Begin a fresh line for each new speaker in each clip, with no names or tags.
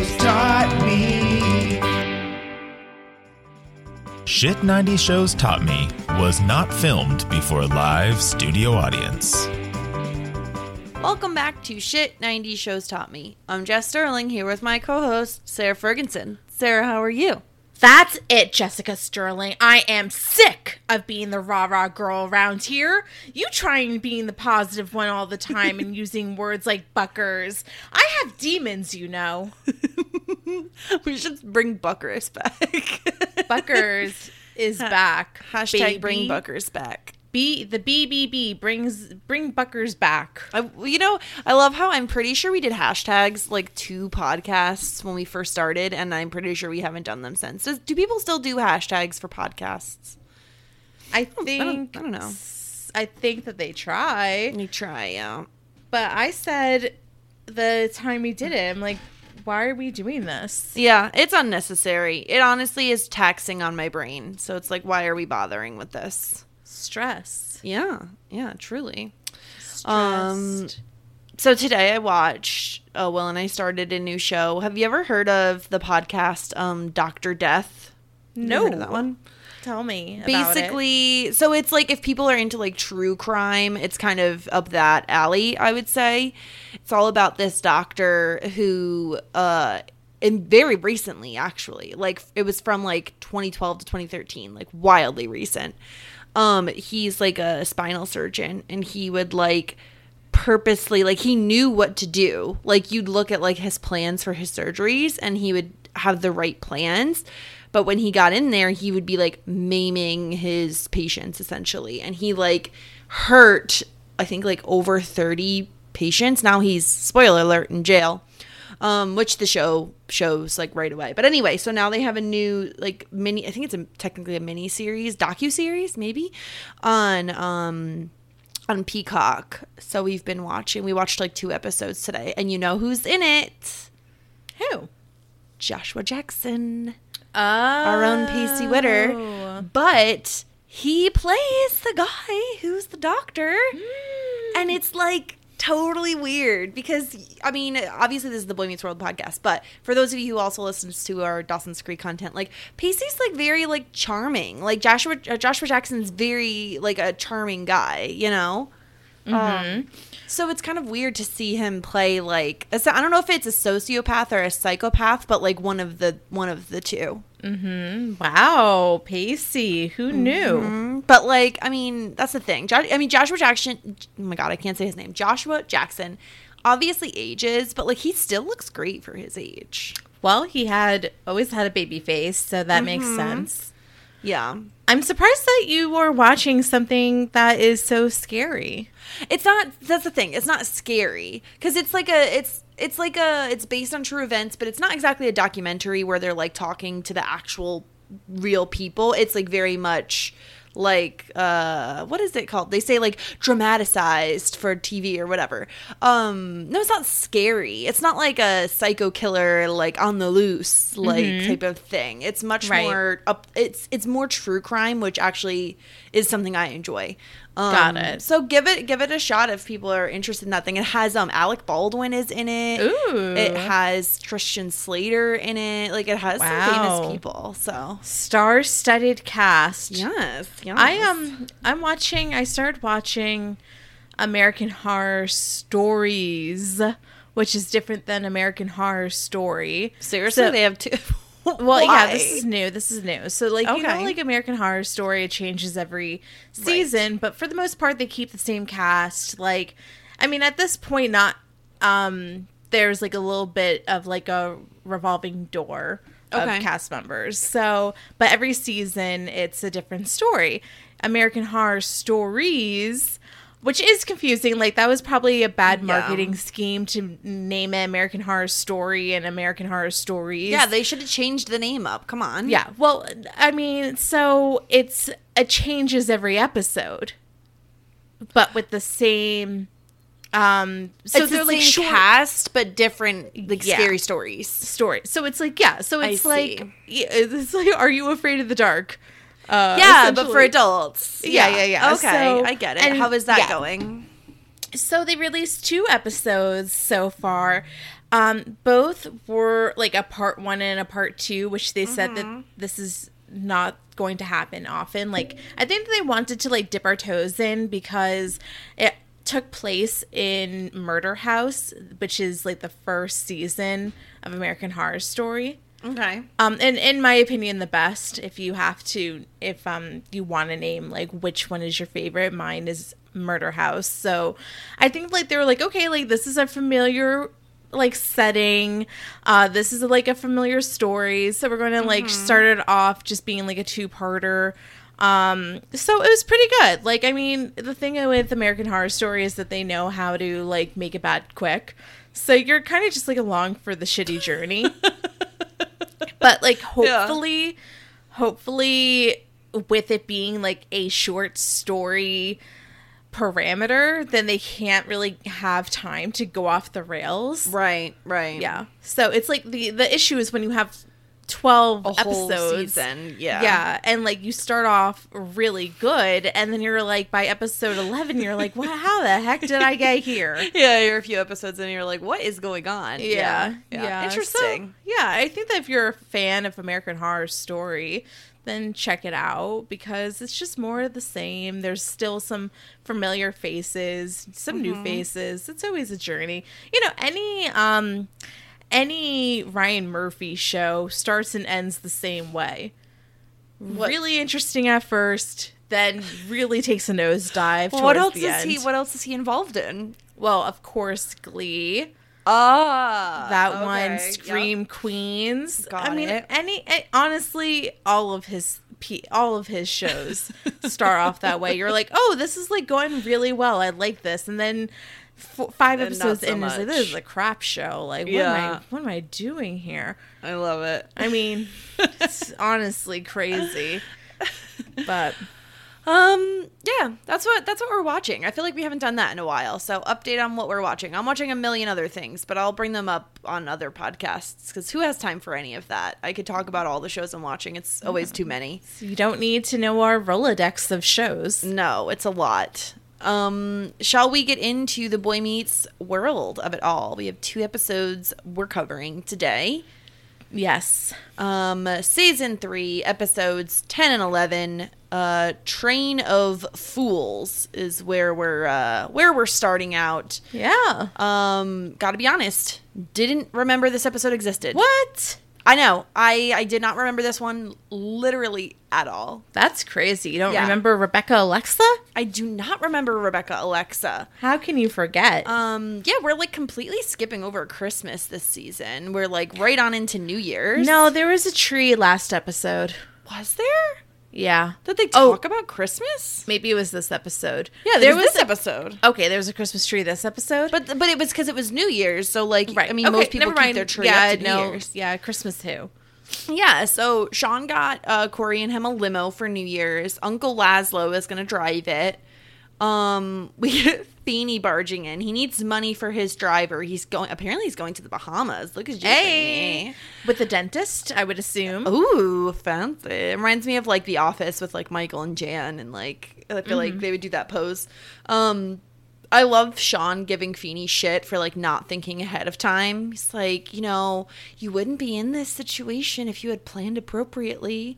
shows taught me.
Shit 90 Shows Taught Me was not filmed before a live studio audience.
Welcome back to Shit 90 Shows Taught Me. I'm Jess Sterling here with my co host, Sarah Ferguson. Sarah, how are you?
That's it, Jessica Sterling. I am sick of being the rah rah girl around here. You trying being the positive one all the time and using words like buckers. I have demons, you know.
We should bring Buckers back.
Buckers is back.
Hashtag
baby.
bring Buckers back.
B the BBB brings bring Buckers back.
I, you know, I love how I'm pretty sure we did hashtags like two podcasts when we first started, and I'm pretty sure we haven't done them since. Does, do people still do hashtags for podcasts?
I
I
think
don't, I don't know.
I think that they try.
You try, yeah.
But I said the time we did it, I'm like, why are we doing this?
Yeah, it's unnecessary. It honestly is taxing on my brain. So it's like, why are we bothering with this?
Stress.
Yeah, yeah, truly.
Stressed.
Um, So today I watched. Oh, Will and I started a new show. Have you ever heard of the podcast um, Doctor Death?
No,
that one.
Tell me. about it.
Basically, so it's like if people are into like true crime, it's kind of up that alley, I would say. It's all about this doctor who uh and very recently actually, like it was from like 2012 to 2013, like wildly recent. Um he's like a spinal surgeon and he would like purposely like he knew what to do. Like you'd look at like his plans for his surgeries and he would have the right plans. But when he got in there, he would be like maiming his patients essentially. And he like hurt, I think, like over 30 patients. Now he's, spoiler alert, in jail. Um, which the show shows like right away. But anyway, so now they have a new like mini I think it's a technically a mini series, docu series maybe on um on Peacock. So we've been watching. We watched like two episodes today and you know who's in it?
Who?
Joshua Jackson
Oh.
our own Pacey Witter, but he plays the guy who's the doctor, and it's like totally weird because I mean, obviously this is the Boy Meets World podcast, but for those of you who also listens to our Dawson's Creek content, like Pacey's like very like charming, like Joshua uh, Joshua Jackson's very like a charming guy, you know. Um, so it's kind of weird to see him play like a- I don't know if it's a sociopath or a psychopath, but like one of the one of the two. mm-hmm.
Wow, Pacey. Who knew?
Mm, But like, I mean, that's the thing. Jo- I mean, Joshua Jackson. Oh my god, I can't say his name. Joshua Jackson, obviously ages, but like he still looks great for his age.
Well, he had always had a baby face, so that makes sense.
Yeah.
I'm surprised that you were watching something that is so scary.
It's not that's the thing. It's not scary cuz it's like a it's it's like a it's based on true events, but it's not exactly a documentary where they're like talking to the actual real people. It's like very much like uh what is it called? They say like dramatized for tv or whatever. Um no it's not scary. It's not like a psycho killer like on the loose like type of thing. It's much
Right.
more up it's it's more true crime which actually is something i enjoy um,
Got it.
so give it give it a shot if people are interested in that thing it has um alec baldwin is in it
Ooh.
it has christian slater in it like it has some famous people so
Star-studded cast.
Yes, yes.
I um I'm watching I started watching American Horror Stories, which is different than American Horror Story.
seriously
So-
they have two.
Well, yeah, this is new. This is new. So, like, you know, like American Horror Story, it changes every season, but for the most part, they keep the same cast. Like, I mean, at this point, not um, there's like a little bit of like a revolving door of
Okay.
cast members. So, but every season, it's a different story. American Horror Stories. Which is confusing. Like that was probably a bad
Yeah.
marketing scheme to name it American Horror Story and American Horror Stories.
Yeah, they should have changed the name up. Come on.
Yeah. Well, I mean, so it's it changes every episode, but with the same. Um. So
it's
they're
the
like
same
short
cast, but different, like
Yeah.
scary stories.
story. So it's like yeah. So
I
it's like
see.
yeah, it's like Are you afraid of the dark? Uh,
yeah, but for adults.
Yeah, yeah, yeah.
Okay,
So-
I get it.
and-
How is that
yeah.
going?
So they released two episodes so far. Um, both were like a part one and a part two, which they said that this is not going to happen often. Like I think they wanted to like dip our toes in because it took place in Murder House, which is like the first season of American Horror Story.
Okay.
Um, and in my opinion, the best. If you have to, if um, you want to name like which one is your favorite, mine is Murder House. So, I think like they were like, okay, like this is a familiar like setting. Uh, this is like a familiar story. So we're going to like start it off just being like a two parter. Um, so it was pretty good. Like, I mean, the thing with American Horror Story is that they know how to like make it bad quick. So you're kind of just like along for the shitty journey. but like hopefully hopefully with it being like a short story parameter then they can't really have time to go off the rails.
Right, right.
yeah. So it's like the the issue is when you have 12
A
episodes
season. Yeah.
yeah and like you start off really good and then you're like by episode 11 you're like wow how the heck did i get here
Yeah, you're a few episodes and you're like, what is going on?
yeah, yeah.
Interesting.
So, yeah, I think that if you're a fan of American Horror Story, then check it out because it's just more of the same. There's still some familiar faces, some
Mm-hmm.
new faces. It's always a journey. You know, any um any Ryan Murphy show starts and ends the same way. Really interesting at first, then really takes a nosedive.
Well, what else is he what else is he involved in?
Well, of course, Glee.
Ah.
that one
okay.
scream queens
Got
i mean
it.
any eh, honestly all of his all of his shows start off that way you're like oh this is like going really well i like this and then f- five
And
episodes
so
in like this is a crap show like what am i what am i doing here
I love it.
i mean it's honestly crazy but
Um, yeah, that's what that's what we're watching. I feel like we haven't done that in a while. So update on what we're watching. I'm watching a million other things, but I'll bring them up on other podcasts because who has time for any of that? I could talk about all the shows I'm watching. It's always too many.
So you don't need to know our rolodex of shows
No, it's a lot. Um, shall we get into the Boy Meets world of it all? We have two episodes we're covering today.
yes
Um, season three, episodes ten and eleven. Uh, Train of Fools is where we're uh where we're starting out.
yeah
Um, gotta be honest, didn't remember this episode existed.
what
I know. I I did not remember this one literally at all.
that's crazy you don't
Yeah.
remember rebecca alexa
I do not remember Rebecca Alexa.
How can you forget?
Um, yeah, we're like completely skipping over Christmas this season. We're like right on into New Year's.
no, there was a tree last episode.
was there?
Yeah.
Did they
Oh.
talk about Christmas?
Maybe it was this episode.
Yeah, there was this episode.
Okay, there was a Christmas tree this episode.
But but it was because it was New Year's, so like
right.
I mean,
Okay,
most people keep their tree
yeah,
up to New Year's.
Yeah, Christmas who?
Yeah, so Sean got uh, Corey and him a limo for New Year's. Uncle Laszlo is going to drive it. Um, we Feeny barging in. He needs money for his driver. He's going. Apparently, he's going to the Bahamas. Look at you,
Hey, with the dentist, I would assume.
Ooh, fancy. It reminds me of like The Office with like Michael and Jan, and like I feel like they would do that pose. Um, I love Sean giving Feeny shit for like not thinking ahead of time. He's like, you know, you wouldn't be in this situation if you had planned appropriately.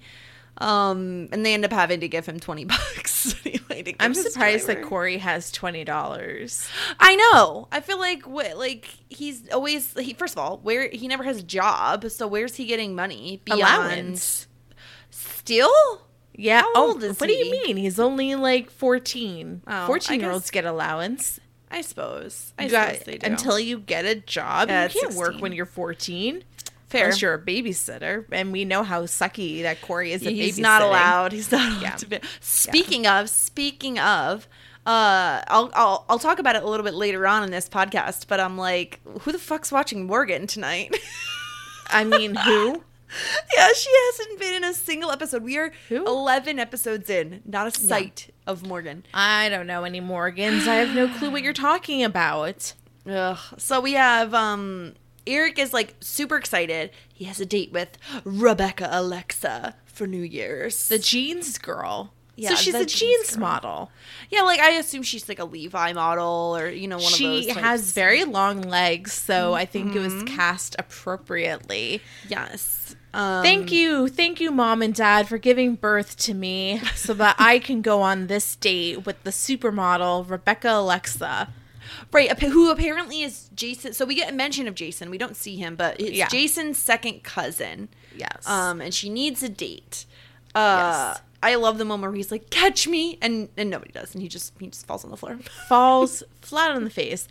Um, and they end up having to give him twenty bucks. anyway, to
I'm surprised that. Corey has twenty dollars.
I know. I feel like what like he's always he first of all where he never has a job, so where's he getting money beyond
Allowance.
Still?
Yeah.
How
oh,
is
what do you mean? He's only like fourteen.
Oh,
Fourteen year olds get allowance.
I suppose. I
You
suppose
got-
they do.
until you get a job.
Yeah,
you can't work when you're fourteen.
Fair.
Unless you're a babysitter, and we know how sucky that Corey is.
He's not allowed. He's not allowed
Yeah.
to be. Speaking of, speaking of, uh, I'll, I'll I'll talk about it a little bit later on in this podcast. But I'm like, who the fuck's watching Morgan tonight?
I mean, who?
yeah, she hasn't been in a single episode. We are
Who?
11 episodes in, not a sight of Morgan.
I don't know any Morgans. I have no clue what you're talking about.
Ugh. So we have um Eric is like super excited. He has a date with Rebecca Alexa for New Year's.
The jeans girl.
Yeah,
so she's a
jeans
jeans model.
yeah, like I assume she's like a Levi model or you know one
she
of those.
She
has
very long legs, so I think it
Mm-hmm.
was cast appropriately.
yes. Um,
Thank you, thank you, mom and dad, for giving birth to me, so that I can go on this date with the supermodel Rebecca Alexa.
Right, who apparently is Jason. So we get a mention of Jason. We don't see him, but it's
Yeah.
Jason's second cousin.
Yes.
Um, and she needs a date. Uh,
Yes.
I love the moment where he's like, "Catch me," and and nobody does, and he just he just falls on the floor.
Falls flat on the face.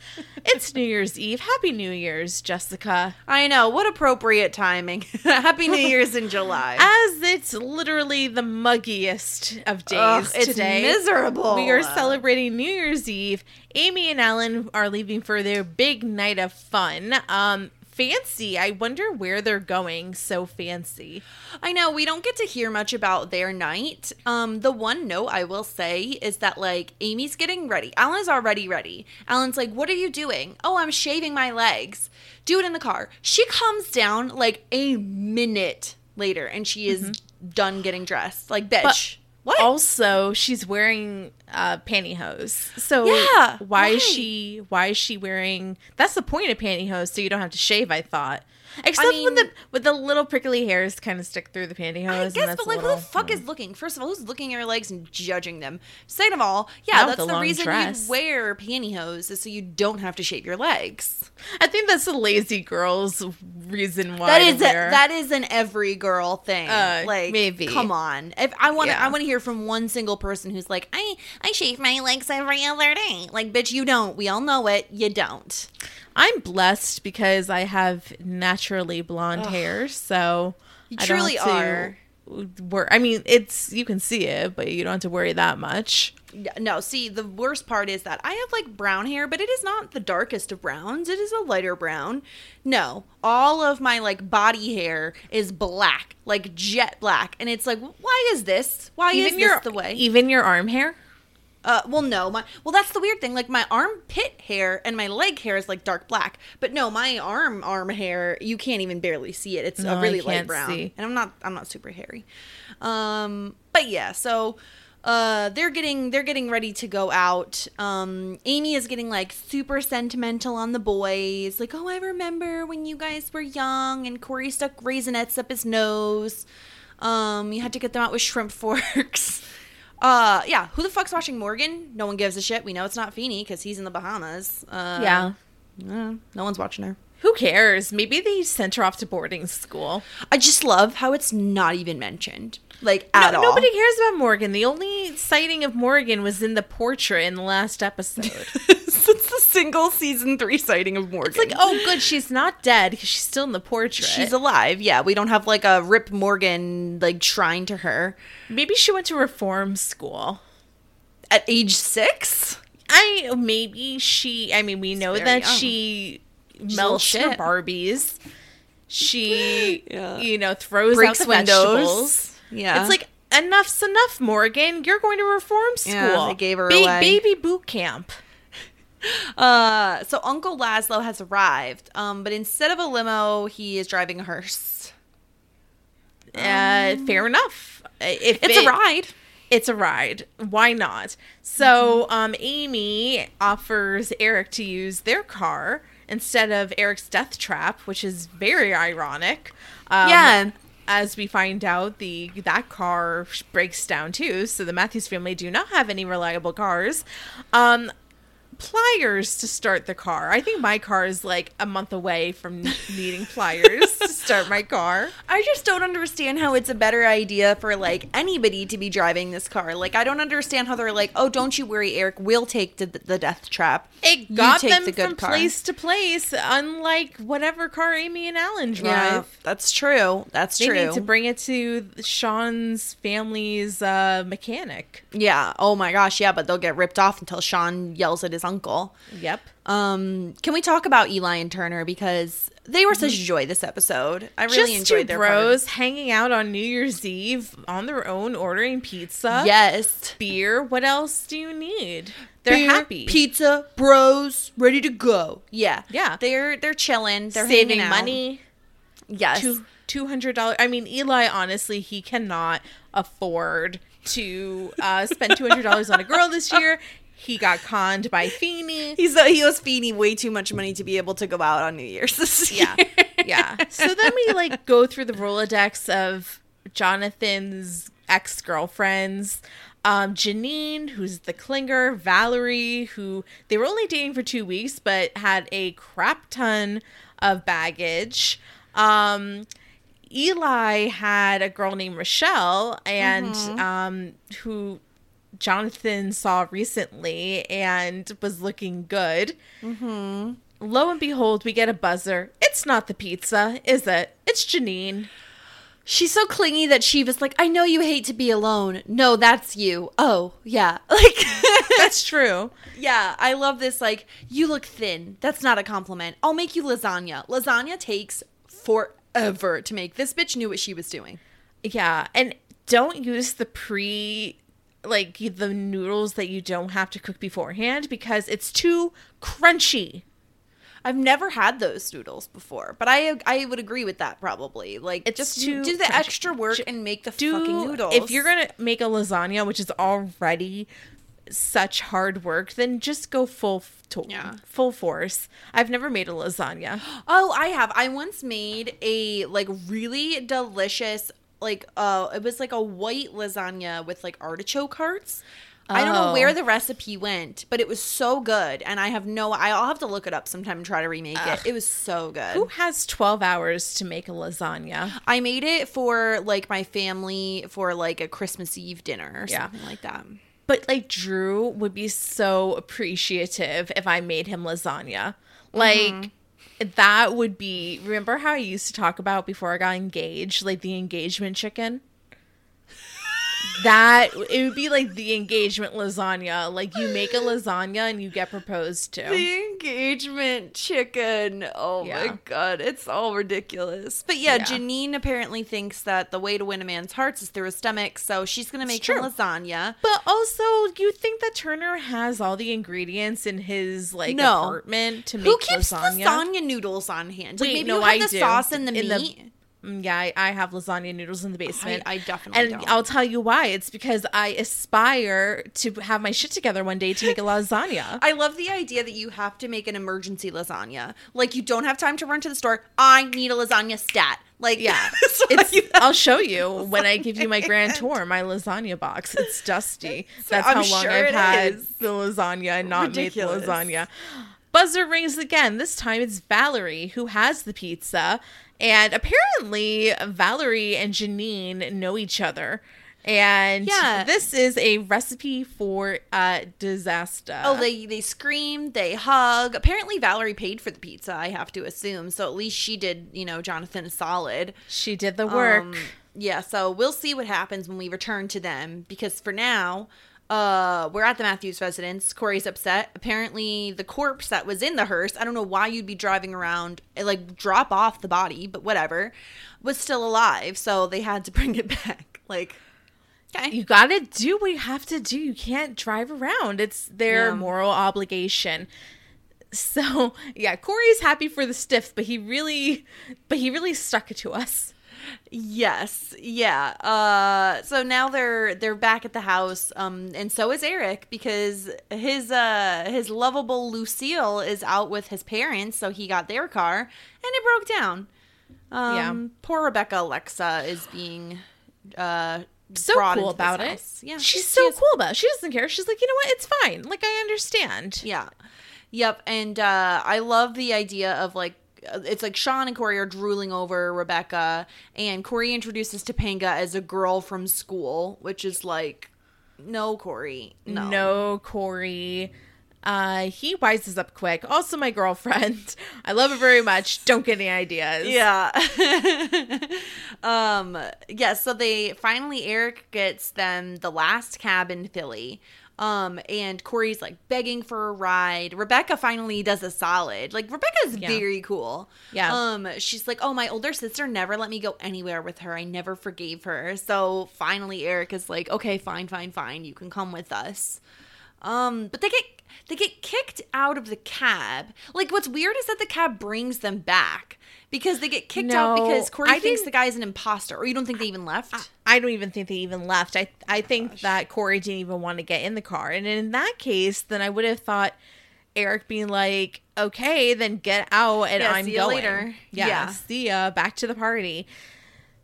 It's New Year's Eve. Happy New Year's, Jessica.
I know what appropriate timing. Happy New Year's in July.
As it's literally the muggiest of days
Ugh, it's
today.
miserable.
We are celebrating New Year's Eve. Amy and Alan are leaving for their big night of fun. Um, fancy. I wonder where they're going. So fancy.
I know we don't get to hear much about their night. Um, the one note I will say is that like Amy's getting ready. Alan's already ready. Alan's like, "What are you doing?" "Oh, I'm shaving my legs." Do it in the car. She comes down like a minute later, and she is done getting dressed. Like, bitch, what?
Also, she's wearing uh, pantyhose. So
Yeah,
why is she? Why is she wearing? That's the point of pantyhose, so you don't have to shave. I thought. Except
mean-
when the with the little prickly hairs kind of stick through the pantyhose.
I
and
guess,
that's
but like,
little-
who the fuck is looking? First of all, who's looking at your legs and judging them? Second of all, yeah,
Not
that's
a
the reason
dress.
you wear pantyhose is so you don't have to shave your legs.
I think that's the lazy girl's reason why.
That is a, that is an every girl thing.
Uh,
like
maybe.
come on. If I want to
Yeah.
I want to hear from one single person who's like, "I I shave my legs every other day." Like, bitch, you don't. We all know it. You don't.
I'm blessed because I have naturally blonde hair, so
You
I don't
truly are.
Wor- I mean, it's you can see it, but you don't have to worry that much.
No, see, the worst part is that I have like brown hair, but it is not the darkest of browns. It is a lighter brown. No, all of my like body hair is black, like jet black, and it's like, why is this? Why is
your
this the way?
even your arm hair.
Uh, well, no, my well, that's the weird thing. Like my armpit hair and my leg hair is like dark black, but no, my arm arm hair you can't even barely see it. It's
No,
a really light brown,
see.
and I'm not I'm not super hairy. Um, but yeah, so uh, they're getting they're getting ready to go out. Um, Amy is getting like super sentimental on the boys, like, oh, I remember when you guys were young and Corey stuck raisinets up his nose. Um, you had to get them out with shrimp forks. Uh, yeah. Who the fuck's watching Morgan? No one gives a shit. We know it's not Feeny because he's in the Bahamas. Uh,
yeah.
no one's watching her.
Who cares? Maybe they sent her off to boarding school.
I just love how it's not even mentioned, like at
No-
all.
Nobody cares about Morgan. The only sighting of Morgan was in the portrait in the last episode.
it's the single season three sighting of Morgan.
It's like, oh, good, she's not dead because she's still in the portrait.
she's alive. Yeah, we don't have like a Rip Morgan like shrine to her
Maybe she went to reform school.
at age six.
I maybe she. I mean, we know that
young.
she melts her. Barbies. She,
Yeah.
you know, throws
Breaks
out the
windows.
vegetables.
Yeah,
It's like enough's enough, Morgan. You're going to reform school.
Yeah, they gave her
Ba-
away.
baby boot camp.
Uh, so Uncle Laszlo has arrived, um, but instead of a limo, he is driving a hearse.
Uh, fair enough. If
It's
it-
a ride.
It's a ride. Why not? So, um, Amy offers Eric to use their car instead of Eric's death trap, which is very ironic. Um,
Yeah.
As we find out, the that car breaks down too. So the Matthews family do not have any reliable cars. Um, pliers to start the car. I think my car is like a month away from needing pliers to start my car.
I just don't understand how it's a better idea for like anybody to be driving this car. Like, I don't understand how they're like, oh, don't you worry, Eric, we'll take the, the death trap.
It got them
the good
from
car."
place to place, unlike whatever car Amy and Alan drive.
Yeah, that's true. That's
They
true.
need to bring it to Sean's family's uh, mechanic.
yeah. Oh my gosh. Yeah, but they'll get ripped off until Sean yells at his uncle.
Yep.
Um, can we talk about Eli and Turner because they were such a joy this episode. I really
Just
enjoyed
two
their
bros hanging out on New Year's Eve on their own, ordering pizza.
Yes.
beer. What else do you need? They're
Beer,
happy.
Pizza, bros, ready to go. Yeah.
Yeah.
They're they're chilling. They're
saving money.
Yes.
Two two hundred dollars. I mean, Eli honestly he cannot afford to uh, spend two hundred dollars on a girl this year. He got conned by Feeny.
He's he owes Feeny way too much money to be able to go out on New Year's this
Yeah,
year.
yeah. So then we like go through the Rolodex of Jonathan's ex girlfriends. Um, Janine, who's the clinger, Valerie, who they were only dating for two weeks, but had a crap ton of baggage. Um, Eli had a girl named Rochelle, and um, who Jonathan saw recently and was looking good. Mm-hmm. Lo and behold, we get a buzzer. It's not the pizza, is it? It's Janine.
She's so clingy that she was like, "I know you hate to be alone. No, that's you. Oh, yeah." Like
That's true.
Yeah, I love this like, "You look thin." That's not a compliment. I'll make you lasagna. Lasagna takes forever to make. This bitch knew what she was doing.
Yeah, and don't use the pre like the noodles that you don't have to cook beforehand because it's too crunchy.
I've never had those noodles before, but I I would agree with that probably. Like
It's
just
too
do the
crunchy.
extra work and make the
Do
fucking noodles.
if you're gonna make a lasagna, which is already such hard work, then just go full to-
Yeah.
full force. I've never made a lasagna.
Oh, I have. I once made a like really delicious like uh it was like a white lasagna with like artichoke hearts. I don't know
Oh.
where the recipe went, but it was so good and I have no I'll have to look it up sometime and try to remake it. It was so good.
Who has 12 hours to make a lasagna?
I made it for like my family for like a Christmas Eve dinner or
Yeah.
something like that.
But like Drew would be so appreciative if I made him lasagna. Like that would be remember how I used to talk about before I got engaged, like the engagement chicken? That it would be like the engagement lasagna. Like you make a lasagna and you get proposed to.
The engagement chicken. Oh
Yeah.
my god, it's all ridiculous. But yeah,
Yeah.
Janine apparently thinks that the way to win a man's hearts is through his stomach, so she's gonna make him lasagna.
But also, you think that Turner has all the ingredients in his like
No.
apartment to make
Who keeps
lasagna?
lasagna noodles on hand? Like
Wait,
maybe
no,
you have
I
the
do.
sauce and the
In
meat.
Mm, Mm, yeah, I, I have lasagna noodles in the basement.
I definitely
and
don't.
I'll tell you why. It's because I aspire to have my shit together one day to make a lasagna.
I love the idea that you have to make an emergency lasagna. Like you don't have time to run to the store. I need a lasagna stat. Like
yeah, it's. I'll show you when I give you my grand tour. My lasagna box. It's dusty. That's
I'm
how long
sure
I've had
is.
the lasagna and not
Ridiculous.
made the lasagna. Buzzer rings again. This time it's Valerie who has the pizza. And apparently, Valerie and Janine know each other. And
Yeah.
this is a recipe for uh, disaster.
Oh, they they scream, they hug. Apparently, Valerie paid for the pizza. I have to assume. So at least she did, you know, Jonathan solid.
she did the work.
Um, yeah, so we'll see what happens when we return to them because for now, uh, we're at the Matthews residence. Corey's upset. Apparently, the corpse that was in the hearse, I don't know why you'd be driving around, like drop off the body, but whatever, was still alive. So they had to bring it back. Like, okay.
you gotta do what you have to do. You can't drive around. It's their
Yeah.
moral obligation. So yeah, Corey's happy for the stiff, but he really, but he really stuck it to us.
Yes, yeah. Uh, so now they're they're back at the house, um, and so is Eric because his uh his lovable Lucille is out with his parents, so he got their car and it broke down. Um,
Yeah.
Poor Rebecca Alexa is being uh
So cool about it.
house. Yeah,
she's
she
so
is-
cool about. it. She doesn't care. She's like, you know what? It's fine. Like I understand.
Yeah. Yep. And uh, I love the idea of like, it's like Sean and Corey are drooling over Rebecca, and Corey introduces Topanga as a girl from school, which is like, no, Corey. No.
No, Corey. Uh, he wises up quick. Also, my girlfriend. I love her very much. Don't get any ideas.
Yeah. um yeah, so they finally Eric gets them the last cab in Philly. Um and Corey's like begging for a ride. Rebecca finally does a solid. Like Rebecca's
Yeah.
very cool.
Yeah.
Um she's like, "Oh, my older sister never let me go anywhere with her. I never forgave her." So finally Eric is like, "Okay, fine, fine, fine. You can come with us." Um, but they get they get kicked out of the cab. Like what's weird is that the cab brings them back because they get kicked out because Corey
I
thinks the guy is an imposter, or you don't think they even left.
I don't even think they even left. I I think that Corey didn't even want to get in the car. And in that case, then I would have thought Eric being like, "Okay, then get out and
Yeah,
I'm
see you
going."
later.
Yeah,
Yeah.
see ya. Back to the party.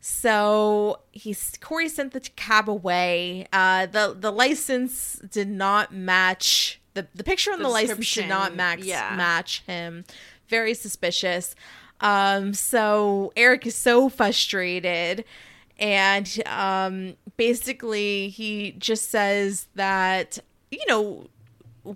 So he's Corey sent the cab away. Uh, the the license did not match the the picture on the,
The
license did not match
yeah.
match him. Very suspicious. Um, so Eric is so frustrated, and um, basically he just says that you know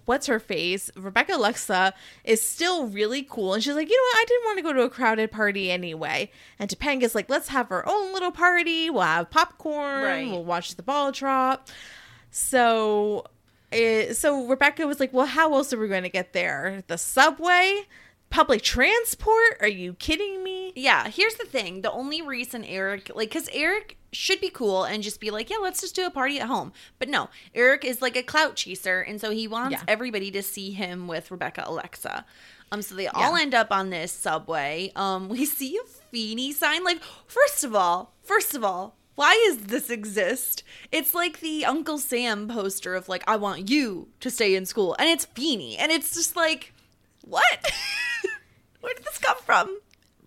what's her face? Rebecca alexa is still really cool. And she's like you know what? I didn't want to go to a crowded party anyway. And topanga's like let's have our own little party. We'll have popcorn.
Right.
we'll watch the ball drop. So eh, so rebecca was like well how else are we going to get there? The subway public transport are you kidding me
Yeah, here's the thing. The only reason Eric, like, because Eric should be cool and just be like, yeah, let's just do a party at home. But no, Eric is like a clout chaser. And so he wants
Yeah.
everybody to see him with Rebecca Alexa. Um, so they all end up on this subway. Um, we see a Feeny sign. Like, first of all, first of all, why does this exist? It's like the Uncle Sam poster of like, I want you to stay in school. And it's Feeny. And it's just like, what? Where did this come from?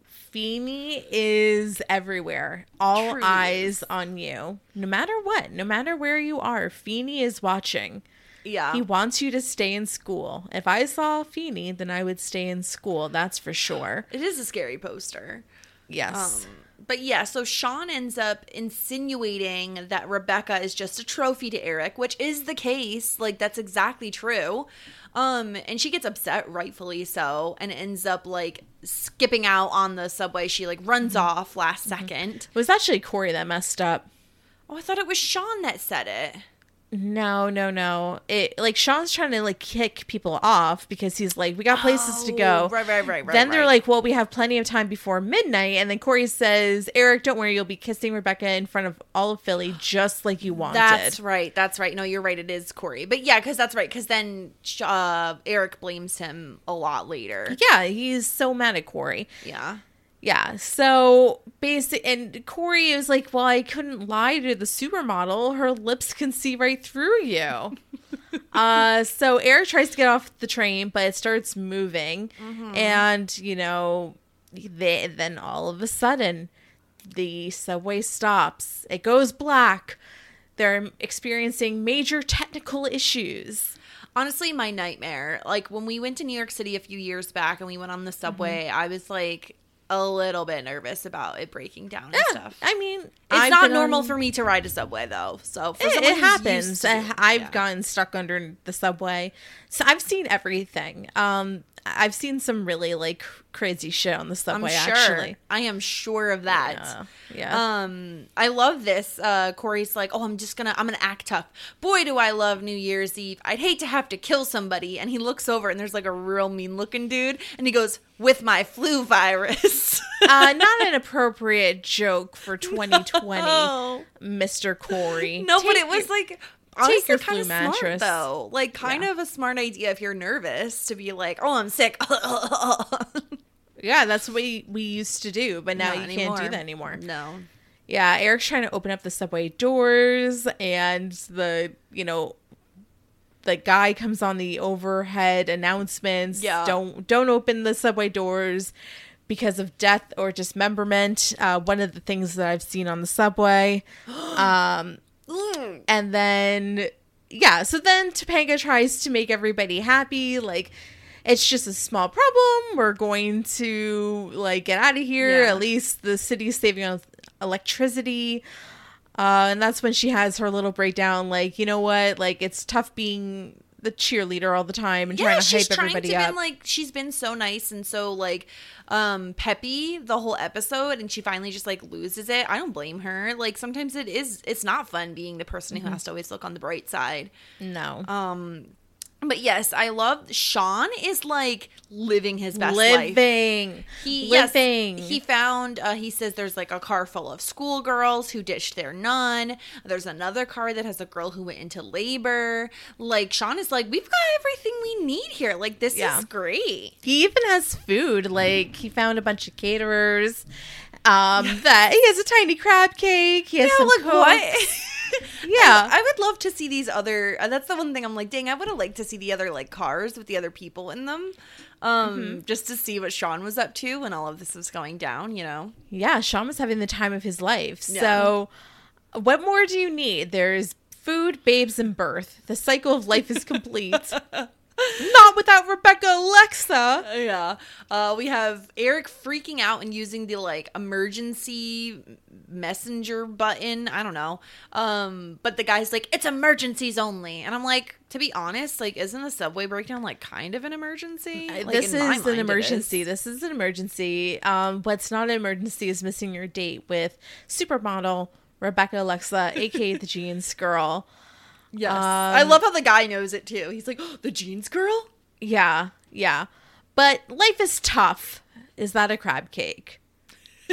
Feeny is everywhere. All eyes on you. No matter what, no matter where you are, Feeny is watching.
Yeah.
He wants you to stay in school. If I saw Feeny, then I would stay in school. That's for sure.
It is a scary poster.
Yes.
Um, but yeah, so Sean ends up insinuating that Rebecca is just a trophy to Eric, which is the case. Like that's exactly true. Um, and she gets upset, rightfully so, and ends up like skipping out on the subway. She like runs off last second.
it was actually Corey that messed up.
Oh, I thought it was Sean that said it.
No, no, no. It like Sean's trying to like kick people off because he's like, we got places to go.
Oh, right, right, right, right,
Then they're
right.
like, well, we have plenty of time before midnight, and then Corey says, Eric, don't worry, you'll be kissing Rebecca in front of all of Philly just like you wanted.
That's right. That's right. No, you're right. It is Corey. But yeah, because that's right. Because then uh, Eric blames him a lot later.
Yeah, he's so mad at Corey.
Yeah.
Yeah. So basic and Corey is like, Well, I couldn't lie to the supermodel. Her lips can see right through you. uh so Eric tries to get off the train, but it starts moving. And, you know, they, then all of a sudden the subway stops. It goes black. They're experiencing major technical issues.
honestly my nightmare like when we went to new york city a few years back and we went on the subway i was like a little bit nervous about it breaking down and
Yeah,
stuff.
I mean,
It's
I've
not normal
on-
for me to ride a subway though. So
It, it happens.
to
I-
it,
I've
yeah.
gotten stuck under the subway, so I've seen everything. Um, I've seen some really like crazy shit on the
I'm
subway.
sure.
Actually,
I am sure of that.
yeah. yeah.
Um, I love this. Uh, Corey's like, oh, I'm just gonna, I'm gonna act tough. Boy, do I love New Year's Eve. I'd hate to have to kill somebody. And he looks over, and there's like a real mean looking dude, and he goes, with my flu virus.
uh, not an appropriate joke for 2020,
No.
Mr. Corey.
No, but it was like honestly
your
kind
flu
of smart
mattress.
though. Like kind
Yeah.
of a smart idea if you're nervous to be like, oh, I'm sick.
yeah, that's what we, we used to do, but now
Not
you can't do that anymore.
No.
Yeah, Eric's trying to open up the subway doors, and the you know the guy comes on the overhead announcements.
Yeah.
don't don't open the subway doors because of death or dismemberment. Uh, one of the things that I've seen on the subway, um, and then yeah, so then Topanga tries to make everybody happy, like. It's just a small problem. We're going to like get out of here.
Yeah.
At least the city's saving on electricity. Uh, and that's when she has her little breakdown. Like, you know what? Like, it's tough being the cheerleader all the time and
Yeah,
trying to
she's
hype
trying
everybody
to
up.
been like she's been so nice and so like um peppy the whole episode and she finally just like loses it. I don't blame her. Like sometimes it is it's not fun being the person
Mm-hmm.
who has to always look on the bright side.
no,
Um but yes, I love Sean is like living his best life.
living,
He yes, he found. Uh, he says there's like a car full of schoolgirls who ditched their nun. There's another car that has a girl who went into labor. Like Sean is like, we've got everything we need here. Like this
Yeah.
is great.
he even has food. Like, he found a bunch of caterers. Um, that he has a tiny crab cake. He has
Yeah,
some
like what?
Yeah.
I, I would love to see these other. Uh, that's the one thing I'm like, dang, I would have liked to see the other like cars with the other people in them, um,
Mm-hmm.
just to see what Sean was up to when all of this was going down. You know.
yeah, Sean was having the time of his life.
Yeah.
So, what more do you need? There's food, babes, and birth. The cycle of life is complete. Not without Rebecca Alexa.
Yeah. Uh, we have Eric freaking out and using the like emergency messenger button. I don't know. Um, but the guy's like, it's emergencies only. And I'm like, to be honest, like, isn't a subway breakdown like kind of an emergency? Like,
this is an emergency.
is.
This is an emergency. Um, what's not an emergency is missing your date with supermodel Rebecca Alexa, aka the jeans girl.
Yes.
Um,
I love how the guy knows it too. He's like, oh, the jeans girl?
Yeah, yeah. But life is tough. Is that a crab cake?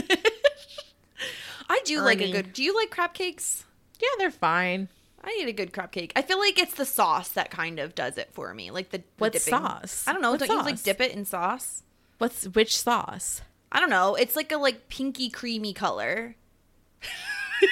I do like a good. Do you like crab cakes?
Yeah, they're fine.
I need a good crab cake. I feel like it's the sauce that kind of does it for me. Like the, the
What
dipping.
sauce?
I don't know.
What
don't you like dip it in sauce?
What's which sauce?
I don't know. It's like a like pinky creamy color.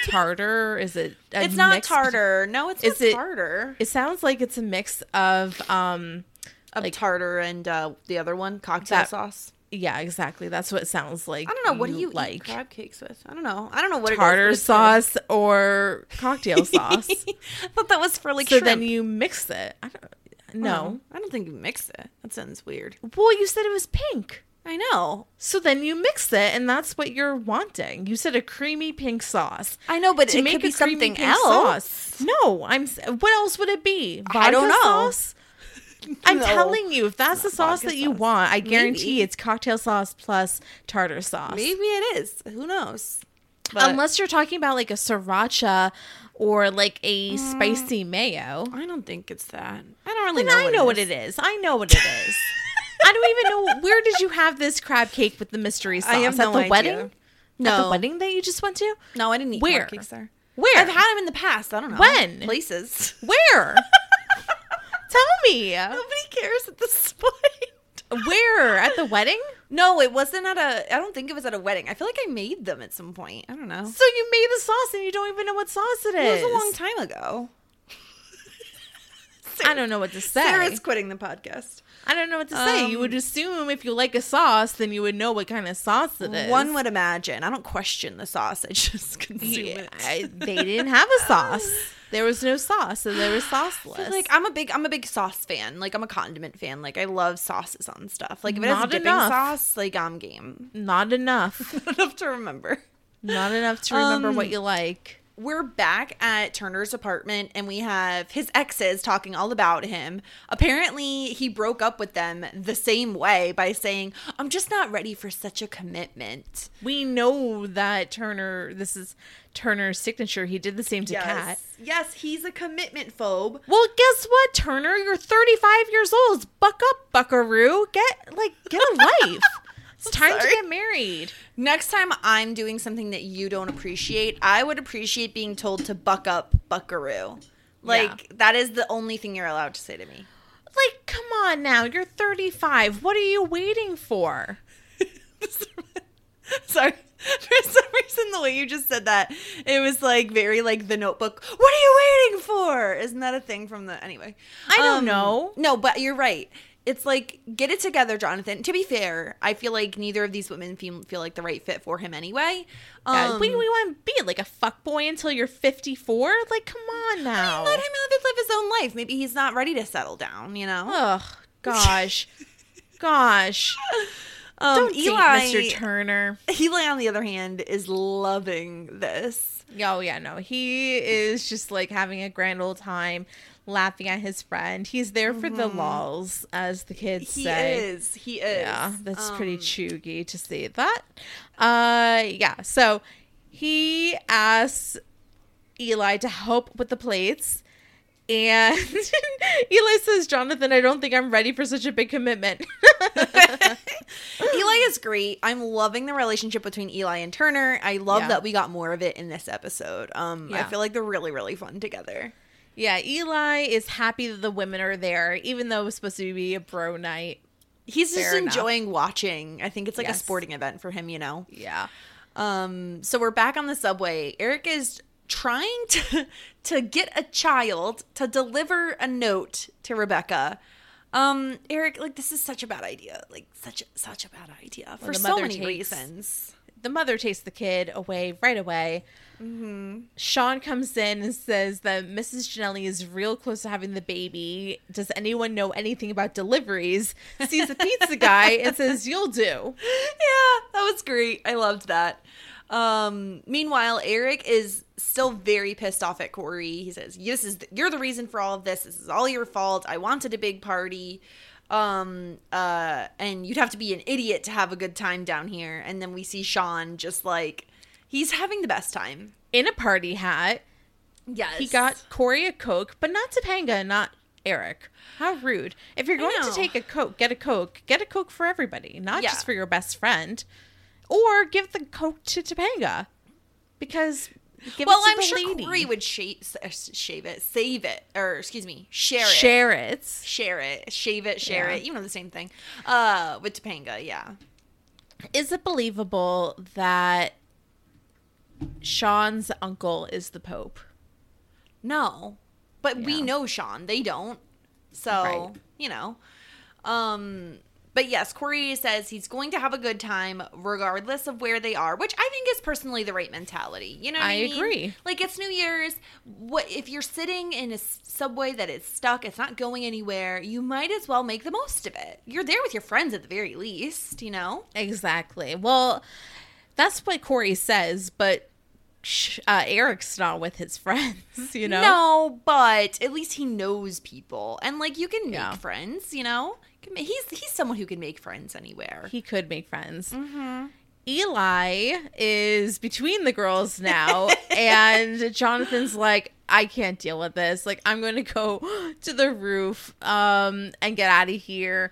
Tartar? Is it?
it's not tartar. No, it's
Is
not
it-
tartar.
It sounds like it's a mix of um
Of
like-
tartar and uh, the other one, cocktail
That-
sauce.
yeah, exactly. That's what it sounds like.
I don't know. What do you
like?
eat crab cakes with? I don't know. I don't know what
Tartar
it is. but it's
sauce or cocktail sauce.
I thought that was for like
so
shrimp.
then you mix it. I don't no.
No, I don't think you mix it. That sounds weird.
Well, you said it was pink.
I know.
So then you mix it, and that's what you're wanting. You said a creamy pink sauce.
I know, but
to
it
make
could be something else.
sauce. No, I'm. What else would it be? Vodka
I don't know.
Sauce? I'm
No.
telling you, if that's the sauce that you
sauce.
want, I guarantee
Maybe.
it's cocktail sauce plus tartar sauce.
Maybe it is. Who knows? But
Unless you're talking about like a sriracha or like
Mm.
a spicy mayo.
I don't think it's that. I don't really
Then
know.
I know what it is. I know what it is. I don't even know where did you have this crab cake with the mystery sauce
I have
at
no
the
idea.
wedding. At
No.
the wedding that you just went to.
No, I didn't eat
Where?
crab cakes there.
Where?
I've had them in the past. I don't know.
When?
Places.
Where? Tell me.
Nobody cares at this point.
Where? At the wedding?
No, it wasn't at a. I don't think it was at a wedding. I feel like I made them at some point. I don't know.
So you made the sauce and you don't even know what sauce it is.
It was a long time ago.
I don't know what to say.
Sarah's quitting the podcast.
I don't know what to say. you
Um,
would assume if you like a sauce, then you would know what kind of sauce it is.
One would imagine. I don't question the sauce. I just consume
Yeah,
it.
I- they didn't have a sauce. There was no sauce, so there was sauceless.
Like I'm a big I'm a big sauce fan. Like I'm a condiment fan. Like I love sauces on stuff. Like if it has a dipping
enough.
sauce, like I'm game.
not enough.
Not Enough to remember.
Not enough to remember what
Um,
you like.
We're back at Turner's apartment and we have his exes talking all about him. Apparently, he broke up with them the same way by saying, I'm just not ready for such a commitment.
We know that Turner. This is Turner's signature. He did the same to Kat.
Yes, he's a commitment phobe.
Well, guess what, Turner? You're 35 years old. Buck up, Buckaroo. Get like get a life. It's time to get married.
Next time I'm doing something that you don't appreciate, I would appreciate being told to buck up, buckaroo. Like, that is the only thing you're allowed to say to me.
Like, come on now. You're 35. What are you waiting for?
Sorry. For some reason, the way you just said that, it was like very like the notebook. What are you waiting for? Isn't that a thing from the. Anyway.
I don't um, know.
No, but you're right. It's like, get it together, Jonathan. To be fair, I feel like neither of these women feel, feel like the right fit for him anyway.
Yeah,
Um,
we, we want to be like a fuck boy until you're 54? Like, come on now.
let him live, live his own life. Maybe he's not ready to settle down, you know?
Ugh, gosh. gosh.
Um,
Don't
Eli,
Mr. Turner.
Eli, on the other hand, is loving this.
Oh, yeah, no. He is just like having a grand old time laughing at his friend. He's there for the lulls, as the kids
He
say.
He is. He is.
Yeah, that's pretty
Um,
chuggy to say that. Uh, yeah. So he asks Eli to help with the plates, and Eli says, "Jonathan, I don't think I'm ready for such a big commitment."
Eli is great. I'm loving the relationship between Eli and Turner. I love
Yeah.
that we got more of it in this episode. Um, I feel like they're really, really fun together.
Yeah, Eli is happy that the women are there, even though it was supposed to be a bro night.
He's just
Fair enough.
enjoying watching. I think it's like a sporting event for him, you know.
Yeah.
Um, so we're back on the subway. Eric is trying to to get a child to deliver a note to Rebecca. Um, Eric, like this is such a bad idea. Like such such a bad idea for so many
takes-
reasons.
the mother takes the kid away right away. Sean comes in and says that Mrs. Janelli is real close to having the baby. Does anyone know anything about deliveries? Sees the pizza guy and says, You'll do.
yeah, that was great. I loved that. Um, meanwhile, Eric is still very pissed off at Corey. He says, "This is you're the reason for all of this. This is all your fault. I wanted a big party." Um, uh, and you'd have to be an idiot to have a good time down here. And then we see Sean just like he's having the best time.
In a party hat,
Yes,
he got Corey a Coke, but not Topanga, not Eric. How rude. If you're going to take a Coke, get a Coke. Get a Coke for everybody, not
Yeah.
just for your best friend. Or give the Coke to Topanga. Because give
Well,
it to
I'm sure
lady.
Corey would shave, shave it, save it, or excuse me, share it.
share it.
share it, shave it, share
Yeah.
it. You know the same thing. Uh, with Topanga, yeah.
Is it believable that Sean's uncle is the Pope?
No, but we know Sean. They don't. So
Right.
you know. Um. But yes, Corey says he's going to have a good time regardless of where they are, which I think is personally the right mentality. You know,
I
I, mean?
agree.
Like it's New Year's. What if you're sitting in a subway that is stuck? It's not going anywhere. You might as well make the most of it. You're there with your friends at the very least. You know.
Exactly. Well, that's what Corey says, but uh, Eric's not with his friends, you know?
No, but at least he knows people, and like you can make
Yeah.
friends. You know, he's he's someone who can make friends anywhere.
He could make friends. Eli is between the girls now, and Jonathan's like, I can't deal with this. Like, I'm going to go to the roof um, and get out of here.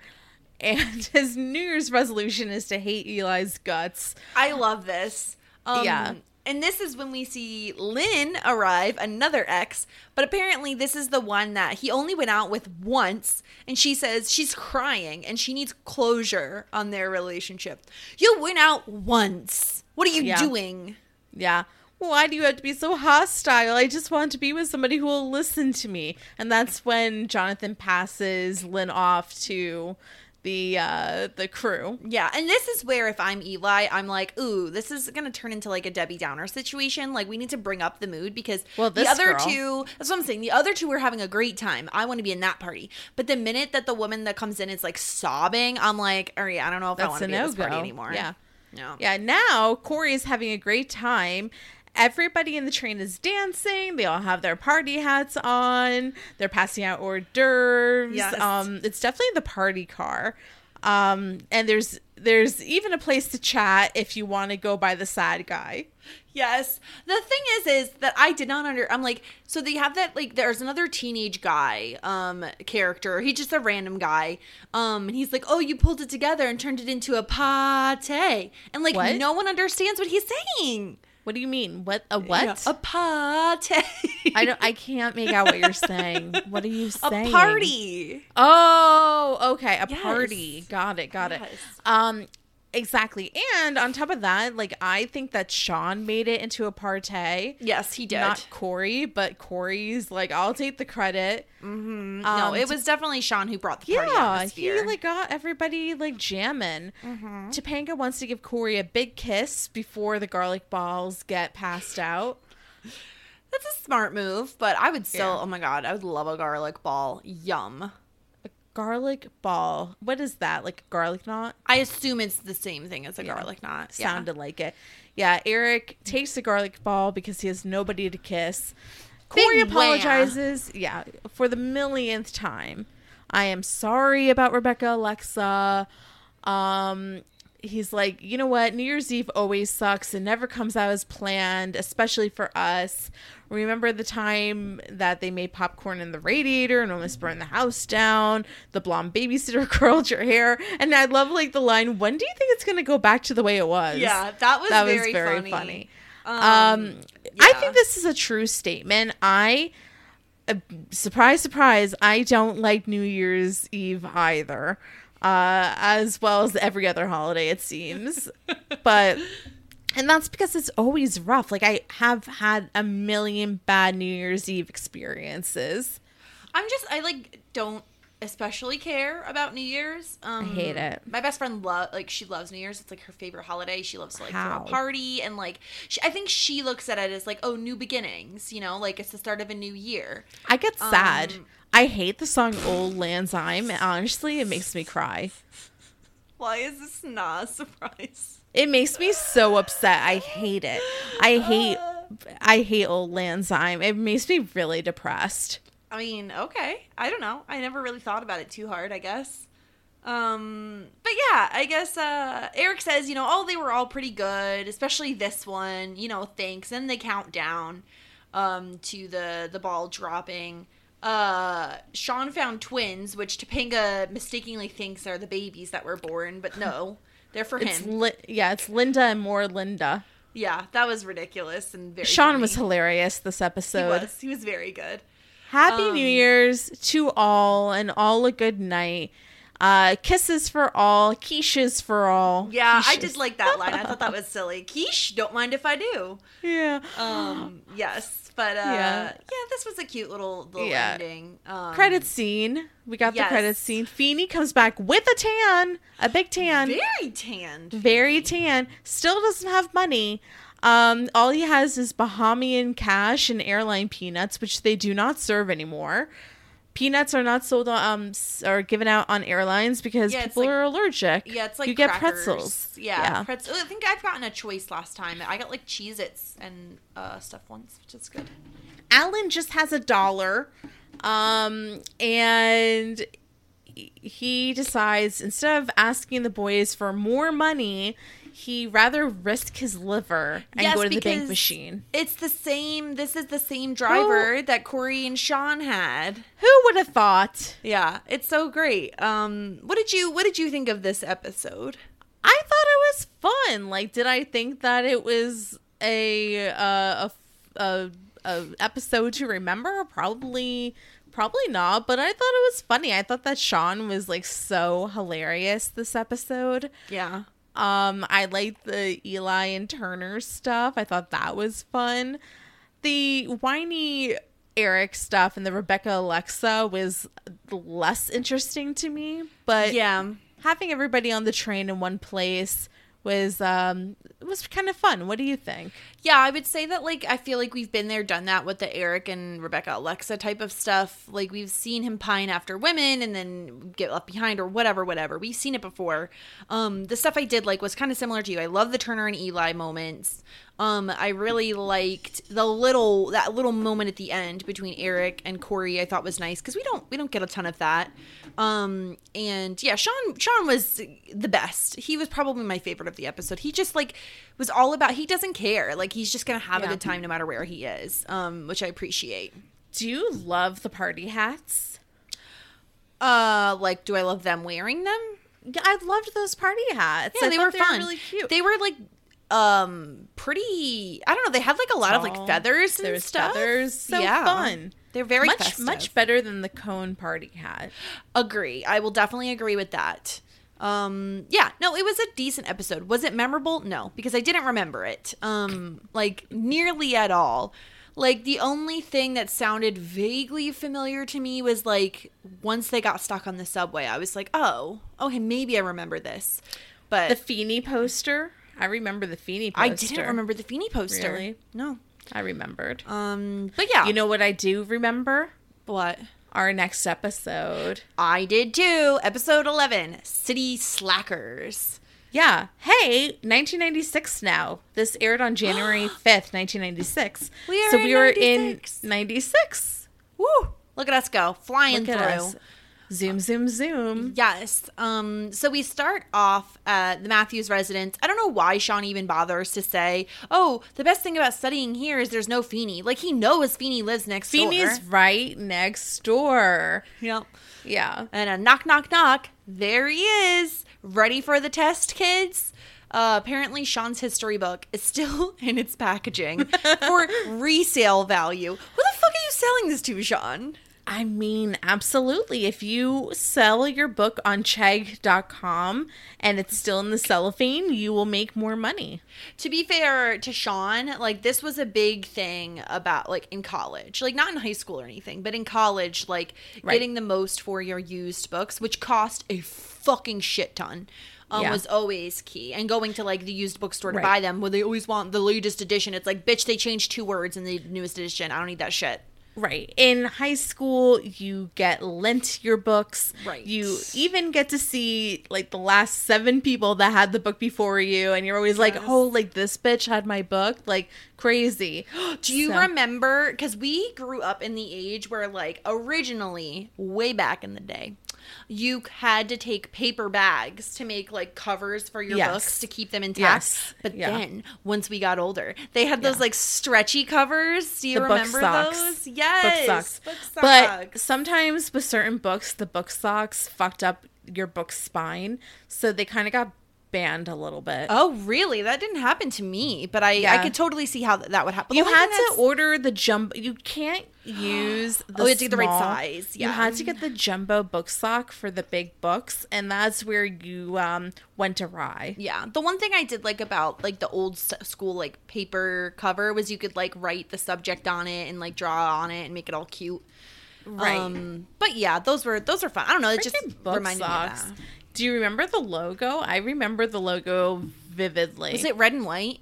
And his New Year's resolution is to hate Eli's guts.
I love this. Um,
Yeah.
And this is when we see Lynn arrive, another ex, but apparently this is the one that he only went out with once. And she says she's crying and she needs closure on their relationship. You went out once. What are you
Yeah.
doing?
Yeah. Why do you have to be so hostile? I just want to be with somebody who will listen to me. And that's when Jonathan passes Lynn off to the uh the crew.
Yeah, and this is where if I'm Eli, I'm like, ooh, this is gonna turn into like a Debbie Downer situation. Like we need to bring up the mood because
Well,
the other
girl-
two that's what I'm saying. The other two were having a great time. I want to be in that party. But the minute that the woman that comes in is like sobbing, I'm like, all right, I don't know if I
That's
want
a
to be at
no
this party anymore.
Yeah.
No.
Yeah, now Corey is having a great time. Everybody in the train is dancing. They all have their party hats on. They're passing out hors d'oeuvres.
Yes.
Um, it's definitely the party car. Um, and there's there's even a place to chat if you want to go by the sad guy.
Yes. The thing is, is that I did not under. I'm like, so they have that like. There's another teenage guy, um, character. He's just a random guy, um, and he's like, oh, you pulled it together and turned it into a pate, and like
What?
no one understands what he's saying.
What do you mean? What a what?
Yeah, a party.
I don't. I can't make out what you're saying. What are you saying?
a party.
Oh, okay, a
Yes.
party. Got it. Got
Yes.
it. Um, exactly. And on top of that, like I think that Sean made it into a party.
Yes, he did.
Not Corey, but Corey's like, I'll take the credit.
no,
um,
it was definitely Sean who brought the party
Yeah,
atmosphere.
he like got everybody like jamming. Topanga wants to give Corey a big kiss before the garlic balls get passed out.
That's a smart move, but I would still.
Yeah.
Oh my god, I would love a garlic ball. Yum.
Garlic ball. What is that? Like a garlic knot?
I assume it's the same thing as a
Yeah.
garlic knot.
Sounded like it. Yeah, Eric takes the garlic ball because he has nobody to kiss. Corey
Big wah.
apologizes, yeah, for the millionth time. I am sorry about Rebecca Alexa. Um he's like, "You know what? New Year's Eve always sucks. It never comes out as planned, especially for us. Remember the time that they made popcorn in the radiator and almost burned the house down? The blonde babysitter curled your hair." And I love like the line, "When do you think it's going to go back to the way it was?"
Yeah, that was
that was
very
very
funny.
funny.
Um,
Um, I think this is a true statement. I, uh, surprise, surprise, I don't like New Year's Eve either, uh, as well as every other holiday, it seems. but, and that's because it's always rough. Like, I have had a million bad New Year's Eve experiences.
I'm just I like don't especially care about New Year's. Um,
I hate it.
My best friend love like she loves New Year's. It's like her favorite holiday. She loves to like
How?
throw a party and like she, I think she looks at it as like oh new beginnings. You know, like it's the start of a new year.
I get sad.
Um,
I hate the song Auld Lang Syne. Honestly, it makes me cry.
Why is this not a surprise?
It makes me so upset. I hate it. I hate I hate Auld Lang Syne. It makes me really depressed.
I mean, okay. I don't know. I never really thought about it too hard, I guess. Um, but yeah, I guess uh Eric says, you know, oh, they were all pretty good, especially this one, you know, thanks. And they count down um to the the ball dropping. Uh Sean found twins, which Topanga mistakenly thinks are the babies that were born, but no, they're for
It's
him.
li- yeah, it's Linda and more Linda.
yeah, that was ridiculous and very
Sean
funny.
was hilarious this
he
episode.
was he was very good.
Happy
Um,
New Year's to all and all a good night. Uh kisses for all, quiches for all.
Yeah, I
Quiches.
did like that line. I thought that was silly. Quiche, don't mind if I do.
Yeah.
Um, yes, but uh,
Yeah.
yeah. this was a cute little little
Yeah.
ending. Um,
credit scene. We got the credit scene. Feeny comes back with a tan, a big tan.
very tanned.
very tan, still doesn't have money. Um, all he has is Bahamian cash and airline peanuts, which they do not serve anymore. Peanuts are not sold on, um, are given out on airlines because
Yeah,
people
like-
are allergic.
Yeah, it's like
you get pretzels.
Yeah,
yeah.
pretzels. I think I've gotten a choice last time. I got like Cheez-Its and uh, stuff once, which is good.
Alan just has a dollar, um, and he decides instead of asking the boys for more money, he rather risk his liver and
Yes,
go to the bank
because
machine.
It's the same. This is the same driver that Corey and Sean had.
Who would have thought?
Yeah, it's so great. Um, what did you What did you think of this episode?
I thought it was fun. Like, did I think that it was a uh, a, a a episode to remember? Probably, probably not. But I thought it was funny. I thought that Sean was like so hilarious this episode.
Yeah.
Um, I liked the Eli and Turner stuff. I thought that was fun. The whiny Eric stuff and the Rebecca Alexa was less interesting to me, but
Yeah.
having everybody on the train in one place was um was kind of fun. What do you think?
Yeah, I would say that like I feel like we've been there, done that with the Eric and Rebecca Alexa type of stuff. Like we've seen him pine after women and then get left behind or whatever, whatever. We've seen it before. Um, the stuff I did like was kind of similar to you. I love the Turner and Eli moments. Um, I really liked the little that little moment at the end between Eric and Corey. I thought was nice because we don't we don't get a ton of that. Um, and yeah, Sean Sean was the best. He was probably my favorite of the episode. He just like was all about. He doesn't care. Like he's just gonna have a good time no matter where he is. Um, which I appreciate.
Do you love the party hats?
Uh, like, do I love them wearing them?
Yeah, I loved those party hats.
Yeah,
I
they were fun.
really cute.
They were like um pretty i don't know they had like a lot of like feathers and
There was
stuff
feathers. So
yeah
fun.
they're very
much
festive.
much better than the cone party hat.
agree i will definitely agree with that um yeah no it was a decent episode was it memorable no because i didn't remember it um like nearly at all like the only thing that sounded vaguely familiar to me was like once they got stuck on the subway i was like oh okay maybe i remember this but
The Feeny poster. I remember the Feeny poster.
i didn't remember the Feeny poster
Really?
no
I remembered.
um but yeah
You know what I do remember?
what
Our next episode.
I did too. Episode 11 City Slackers.
Yeah. Hey, 1996 now. This aired on January 5th, 1996.
We are
so
in
we were
96.
in 96.
Woo! Look at us go, flying
Look
through.
Zoom, zoom, zoom.
Yes. Um. So we start off at the Matthews residence. I don't know why Sean even bothers to say, "Oh, the best thing about studying here is there's no Feeny." Like he knows Feeny lives next
Feeny's
door.
right next door.
Yep.
Yeah.
And a knock, knock, knock. There he is, ready for the test, kids. Uh, apparently, Sean's history book is still in its packaging for resale value. Who the fuck are you selling this to, Sean?
I mean, absolutely. If you sell your book on chegg.com and it's still in the cellophane, you will make more money.
To be fair to Sean, like this was a big thing about like in college, like not in high school or anything, but in college, like
Right.
getting the most for your used books, which cost a fucking shit ton. Um,
Yeah.
was always key and going to like the used bookstore to
Right.
buy them where they always want the latest edition it's like bitch they changed two words in the newest edition i don't need that shit
Right. In high school, you get lent your books.
Right.
You even get to see like the last seven people that had the book before you, and you're always like, oh, like this bitch had my book. Like crazy.
Do you
So-
remember? Because we grew up in the age where, like, originally, way back in the day, you had to take paper bags to make like covers for your
Yes.
books to keep them intact.
Yes.
But
Yeah.
then, once we got older, they had those
Yeah.
like stretchy covers. Do you
The
remember
socks.
those? Yes,
Book socks.
Book
But sometimes with certain books, the book socks fucked up your book spine, so they kind of got banned a little bit.
Oh, really? That didn't happen to me, but I, I could totally see how th- that would happen.
you had to
that's-
order the jumbo. You can't use the
Oh, you had to get the right size,
You
yeah.
had to get the jumbo book sock for the big books, and that's where you um went awry.
Yeah, the one thing I did like about like the old school like paper cover was you could like write the subject on it and like draw on it and make it all cute.
Right.
Um, but yeah, those were those are fun. I don't know. It just
Freaking book
reminded
socks.
me of that.
Do you remember the logo? I remember the logo vividly.
Was it red and white?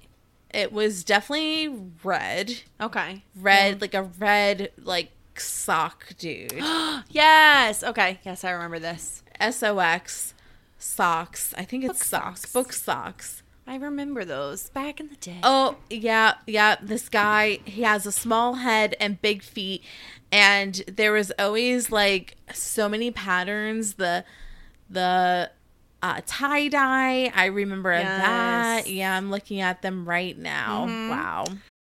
It was definitely red,
Okay.
red like a red like sock dude.
Yes. Okay. Yes, I remember this.
SOX socks. I think it's
Book
socks.
socks.
Book socks.
I remember those back in the day.
Oh, yeah, yeah. This guy, he has a small head and big feet. And there was always like so many patterns. The, the, uh, tie dye. I remember that. Yeah, I'm looking at them right now. Wow.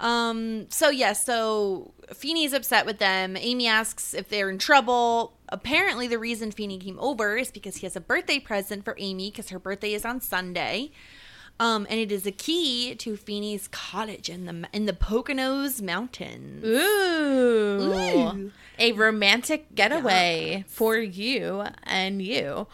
Um. So yeah. So Feeny's upset with them. Amy asks if they're in trouble. apparently the reason Feeny came over is because he has a birthday present for Amy because her birthday is on Sunday. Um, and it is a key to Feeny's cottage in the in the Poconos Mountains.
Ooh. A romantic getaway for you and you.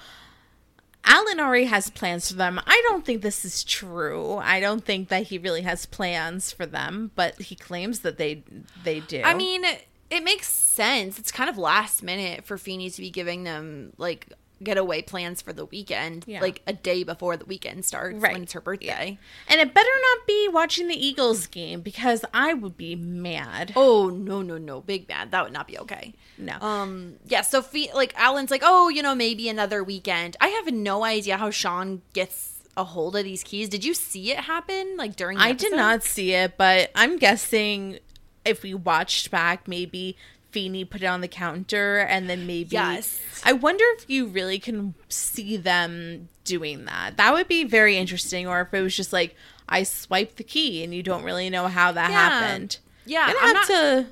Alan already has plans for them. I don't think this is true. I don't think that he really has plans for them, but he claims that they they do.
I mean, it makes sense. It's kind of last minute for Feeny to be giving them like getaway plans for the weekend,
Yeah.
like a day before the weekend starts
Right.
when it's her birthday.
and it better not be watching the Eagles game because I would be mad.
Oh no no no, big bad. That would not be okay.
No.
Um. Yeah. So like Alan's like, oh, you know, maybe another weekend. I have no idea how Sean gets a hold of these keys. Did you see it happen like during? The
I did not see it, but I'm guessing if we watched back, maybe Feeny put it on the counter and then maybe.
Yes.
I wonder if you really can see them doing that. That would be very interesting, or if it was just like, I swiped the key and you don't really know how that
Yeah.
happened.
Yeah, I'm
have
not-
to.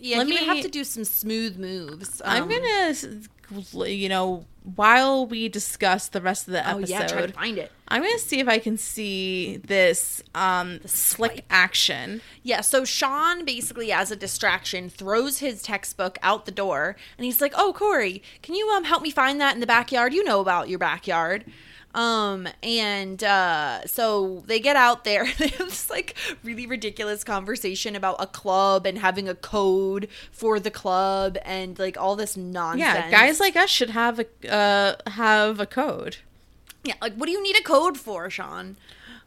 Yeah,
Let
he would
me-
have to do some smooth moves.
I'm
Um,
gonna, you know, while we discuss the rest of the
Oh
episode,
yeah, try to find it.
I'm gonna see if I can see this um slick action.
Yeah, so Sean basically, as a distraction, throws his textbook out the door, and he's like, "Oh, Corey, can you um help me find that in the backyard? You know about your backyard." Um, and uh, so they get out there. They have this like really ridiculous conversation about a club and having a code for the club and like all this nonsense.
Yeah, guys like us should have a uh have a code.
yeah, like what do you need a code for, Sean?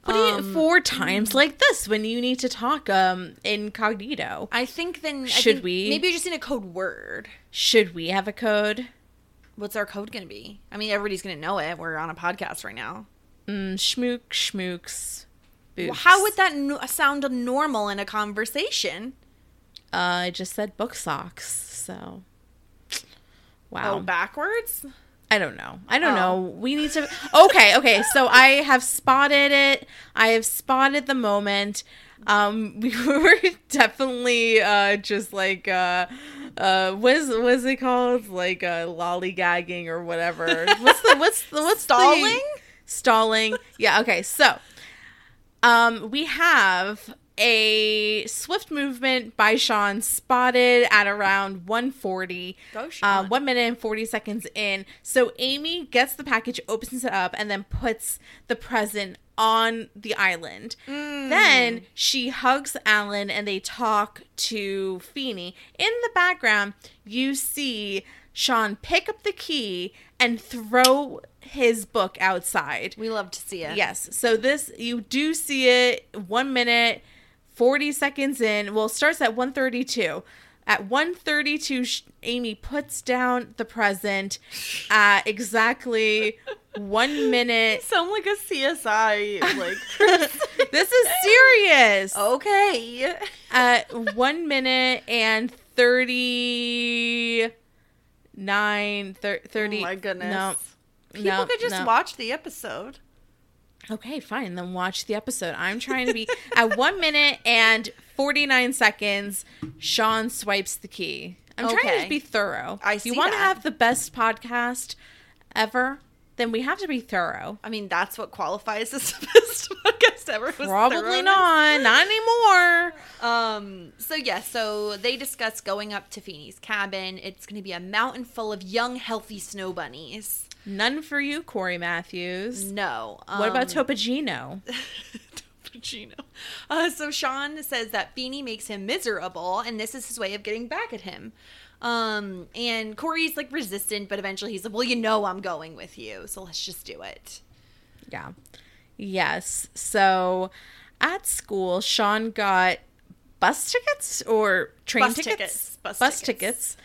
What do you
Um,
for times like this when you need to talk um incognito?
I think then I
Should
think
we?
maybe you just need a code word.
Should we have a code?
What's our code going to be? I mean, everybody's going to know it. We're on a podcast right now.
Mm, schmook schmooks.
Well, how would that no- sound normal in a conversation?
Uh, I just said book socks. So, wow.
Oh, backwards?
I don't know. I don't
Oh.
know. We need to. Okay, okay. So I have spotted it. I have spotted the moment. Um, we were definitely uh just like uh uh what's what's it called like uh lollygagging or whatever. What's the what's the what's
Stalling?
the stalling? Yeah. Okay. So um we have a swift movement by Sean spotted at around 140.
Go,
Uh, one minute and 40 seconds in. So Amy gets the package, opens it up, and then puts the present on the island. Mm. Then she hugs Alan and they talk to Feeny. In the background, you see Sean pick up the key and throw his book outside.
We love to see it.
Yes. So this you do see it one minute, forty seconds in. Well, it starts at one thirty two. At one thirty two, Amy puts down the present at exactly one minute.
Sound like a CSI. Like,
This is serious.
Oh. okay.
At one minute and oh thirty nine, thir- thirty.
oh my goodness.
No.
People
no,
could just
no.
watch the episode.
Okay, fine. Then watch the episode. I'm trying to be at one minute and 49 seconds. Sean swipes the key. I'm trying to be thorough.
I see
you want to have the best podcast ever, then we have to be thorough.
I mean, that's what qualifies as the best podcast ever. was
Probably not. Not anymore.
Um. So yeah. So they discuss going up to Feeny's cabin. It's going to be a mountain full of young, healthy snow bunnies.
None for you, Corey Matthews.
No.
what about
um,
Topagino?
Uh, so Sean says that Feeny makes him miserable, and this is his way of getting back at him. Um, and Corey's like resistant, but eventually he's like, "Well, you know, I'm going with you, so let's just do it."
Yeah. Yes. So at school, Sean got bus tickets or train
Bus
tickets?
tickets. Bus
Bus
tickets.
tickets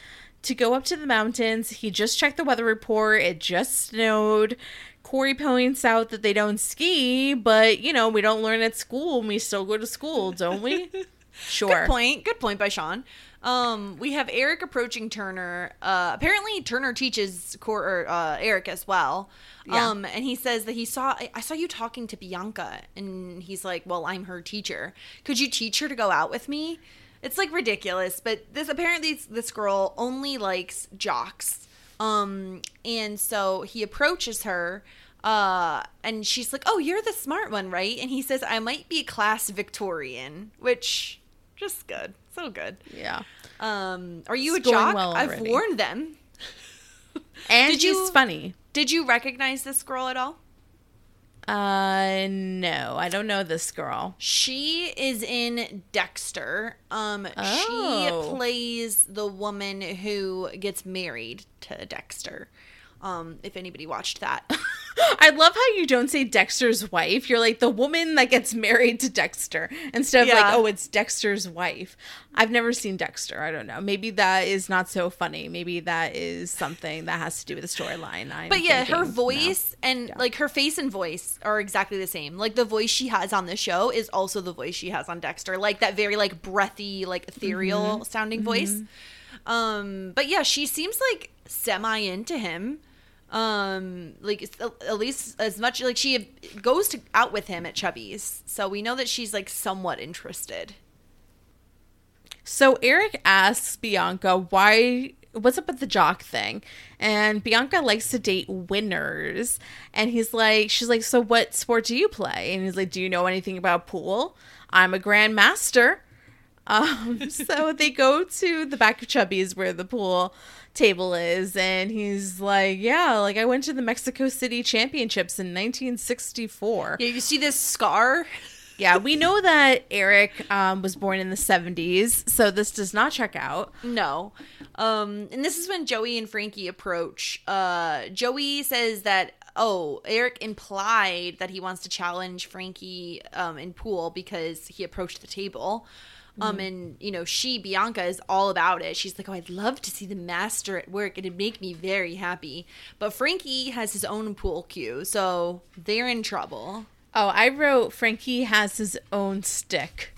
to go up to the mountains. He just checked the weather report. It just snowed. Corey points out that they don't ski, but you know, we don't learn at school and we still go to school, don't we? Sure.
Good point. Good point by Sean. Um, we have Eric approaching Turner. Uh, apparently Turner teaches Cor- or, uh, Eric as well.
Yeah.
Um, and he says that he saw I- I saw you talking to Bianca, and he's like, "Well, I'm her teacher. Could you teach her to go out with me?" It's like ridiculous, but this apparently this girl only likes jocks. Um and so he approaches her uh and she's like, "Oh, you're the smart one, right?" And he says, "I might be class Victorian," which just good. So good.
Yeah.
Um are you
It's
a jock?
well
I've warned them.
And
Did
she's
you-
funny.
Did you recognize this girl at all?
Uh, no, I don't know this girl.
She is in Dexter. Um,
Oh.
she plays the woman who gets married to Dexter. Um, if anybody watched that.
I love how you don't say Dexter's wife. You're like the woman that gets married to Dexter instead of
Yeah.
like, oh, it's Dexter's wife. I've never seen Dexter. I don't know. Maybe that is not so funny. Maybe that is something that has to do with the storyline.
But yeah, her
thinking, no.
voice and like her face and voice are exactly the same. Like the voice she has on the show is also the voice she has on Dexter. Like that very like breathy, like ethereal
Mm-hmm.
sounding voice. Um, but yeah, she seems like semi into him. Um, like at least as much like she goes to out with him at Chubby's, so we know that she's like somewhat interested.
So Eric asks Bianca why what's up with the jock thing? And Bianca likes to date winners. And he's like she's like, "So what sport do you play?" And he's like, "Do you know anything about pool? I'm a grandmaster." Um, so they go to the back of Chubby's where the pool table is, and he's like, "Yeah, like I went to the Mexico City Championships in 1964."
Yeah, you see this scar?
Yeah, we know that Eric um, was born in the 70s, so this does not check out.
No. Um, and this is when Joey and Frankie approach. Uh, Joey says that, oh, Eric implied that he wants to challenge Frankie um, in pool because he approached the table. Um, and you know, she Bianca is all about it. She's like, "Oh, I'd love to see the master at work. It'd make me very happy." But Frankie has his own pool cue, so they're in trouble.
Oh, I wrote Frankie has his own stick.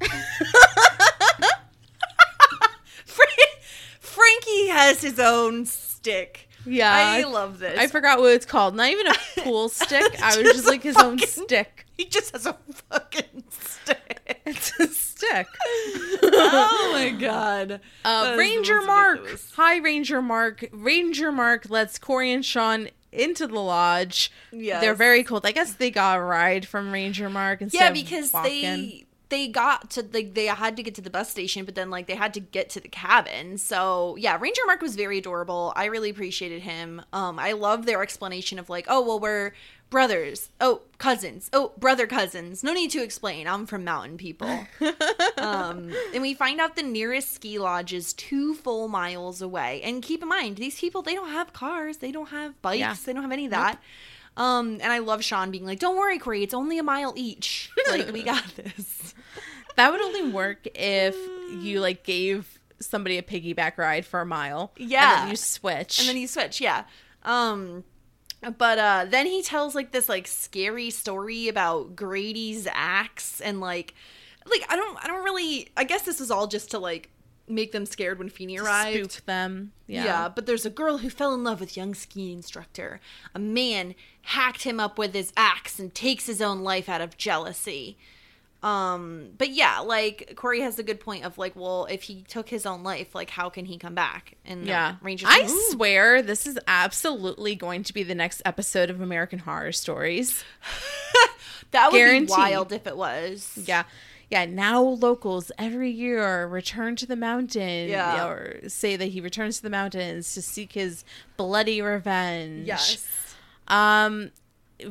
Frankie has his own stick.
Yeah,
I love this.
I forgot what it's called. Not even a pool stick. I was
Just
just like his own stick.
He just has a fucking stick.
It's a stick.
oh my god.
Uh,
is the
Ranger Mark.
ridiculous.
Hi, Ranger Mark. Ranger Mark lets Corey and Sean into the lodge.
Yeah.
They're very cold. I guess they got a ride from Ranger Mark instead
Yeah, because they they got to like they had to get to the bus station, but then like they had to get to the cabin. So yeah, Ranger Mark was very adorable. I really appreciated him. Um, I love their explanation of like, oh well, we're brothers. Oh, cousins. Oh, brother cousins. No need to explain. I'm from mountain people. um, and we find out the nearest ski lodge is two full miles away. And keep in mind, these people they don't have cars, they don't have bikes,
Yeah.
they don't have any of that. Um, and I love Sean being like, "Don't worry, Corey, it's only a mile each. Like we got this."
That would only work if you like gave somebody a piggyback ride for a mile. And
Yeah.
then you switch.
And then you switch, yeah. Um, but uh, then he tells like this like scary story about Grady's axe and like, like I don't, I don't really. I guess this was all just to like make them scared when Feeney arrived.
spook them.
Yeah.
Yeah.
but there's a girl who fell in love with young ski instructor. A man hacked him up with his axe and takes his own life out of jealousy. Um, but yeah, like Corey has a good point of like, well, if he took his own life, like how can he come back? And
Yeah.
Rangers,
I
like,
swear this is absolutely going to be the next episode of American Horror Stories.
that would
guaranteed.
be wild if it was.
Yeah. Yeah, now locals every year return to the mountain
Yeah.
or say that he returns to the mountains to seek his bloody revenge.
Yes.
Um,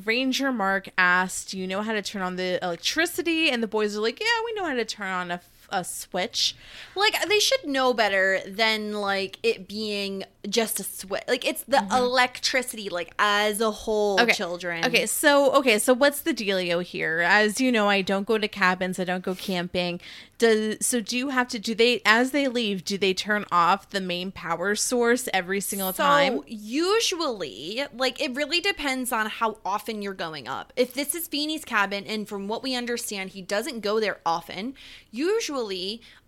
Ranger Mark asked, "Do you know how to turn on the electricity?" And the boys are like, "Yeah, we know how to turn on a, a switch."
Like they should know better than like it being just a switch. Like it's the electricity, like as a whole,
Mm-hmm. Okay.
children.
Okay, so okay, so what's the dealio here? As you know, I don't go to cabins, I don't go camping. Does so do you have to do they as they leave, do they turn off the main power source every single
So
time?
usually, like it really depends on how often you're going up. If this is Feeny's cabin, and from what we understand, he doesn't go there often. Usually,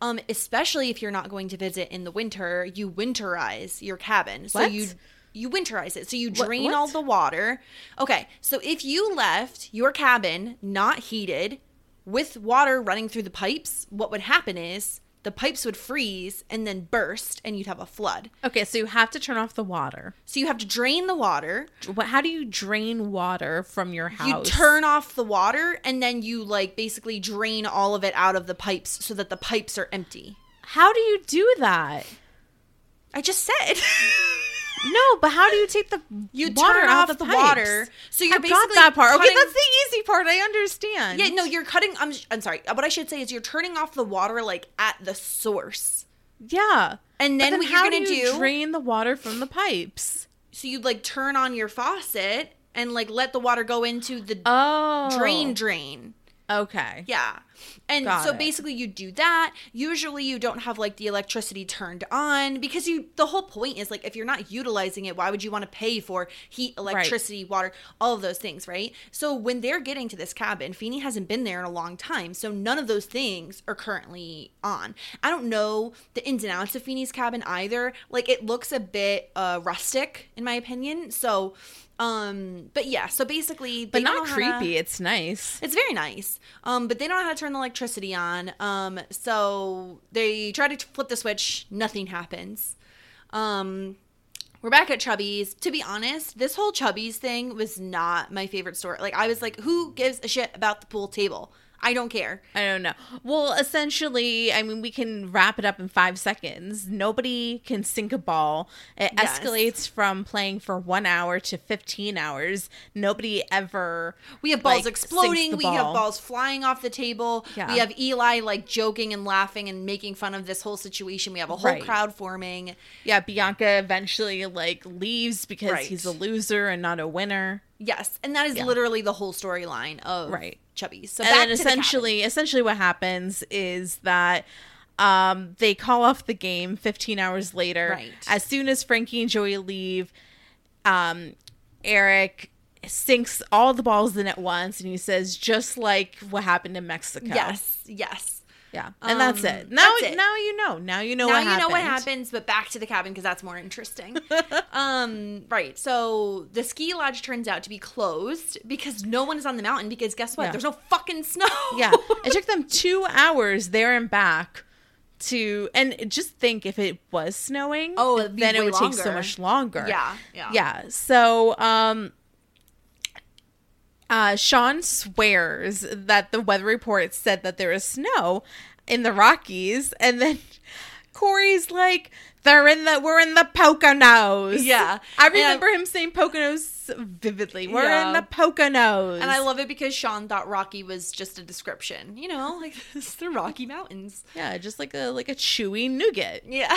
um, especially if you're not going to visit in the winter, you winterize your cabin. So you you winterize it. So you
What-
drain
what?
all the water. Okay, so if you left your cabin not heated with water running through the pipes, what would happen is the pipes would freeze and then burst and you'd have a flood.
Okay, so you have to turn off the water.
So you have to drain the water.
What, how do you drain water from your house?
You turn off the water and then you like basically drain all of it out of the pipes so that the pipes are empty.
How do you do that?
I just said.
No, but how do you take the
You
water
turn
out
off
the,
the water, so you're
got
basically
that part. Okay, that's the easy part. I understand.
yeah, no, you're cutting. I'm, I'm sorry. What I should say is you're turning off the water like at the source.
yeah.
And
But
then what you're gonna
do you
do-
drain the water from the pipes.
So you'd like turn on your faucet and like let the water go into the
Oh,
drain drain.
Okay.
Yeah. And
Got
so
it.
basically you do that. Usually you don't have like the electricity turned on because you the whole point is like if you're not utilizing it, why would you want to pay for heat, electricity, water, all of those things, right? So when they're getting to this cabin, Feeny hasn't been there in a long time. So none of those things are currently on. I don't know the ins and outs of Feeny's cabin either. Like it looks a bit uh rustic in my opinion. So um but yeah, so basically
But not
know how to-
creepy. It's nice.
it's very nice. Um, but they don't know how to turn the electricity on. Um, so they try to flip the switch, nothing happens. Um, we're back at Chubby's. To be honest, this whole Chubby's thing was not my favorite story. Like I was like, who gives a shit about the pool table? I don't care.
I don't know. Well, essentially, I mean, we can wrap it up in five seconds. Nobody can sink a ball. It
Yes.
escalates from playing for one hour to 15 hours. Nobody ever.
We have balls
like,
exploding. We have balls flying off the table.
Yeah.
We have Eli like joking and laughing and making fun of this whole situation. We have a whole
Right.
crowd forming.
Yeah, Bianca eventually like leaves because
Right.
he's a loser and not a winner.
Yes, and that is
Yeah.
literally the whole storyline of
Right.
Chubby's. So
and
to the
essentially, essentially, what happens is that um, they call off the game 15 hours later.
Right.
As soon as Frankie and Joey leave, um, Eric sinks all the balls in at once, and he says, "Just like what happened in Mexico."
Yes, yes.
Yeah, and that's
Um,
it. Now,
that's it.
now you know. Now you know
now
what
you
happened.
know what happens, but back to the cabin because that's more interesting. um, right. So the ski lodge turns out to be closed because no one is on the mountain. Because guess what?
Yeah.
There's no fucking snow.
yeah, it took them two hours there and back to, and just think if it was snowing,
Oh,
then it would take so much longer.
Yeah, yeah.
yeah. So, um, uh, Sean swears that the weather report said that there is snow in the Rockies, and then Corey's like, "They're in the we're in the Poconos."
Yeah.
I
And
remember him saying Poconos vividly. We're
Yeah.
in the Poconos,
And I love it because Sean thought Rocky was just a description. You know, like it's the Rocky Mountains.
Yeah, just like a like a chewy nougat.
Yeah.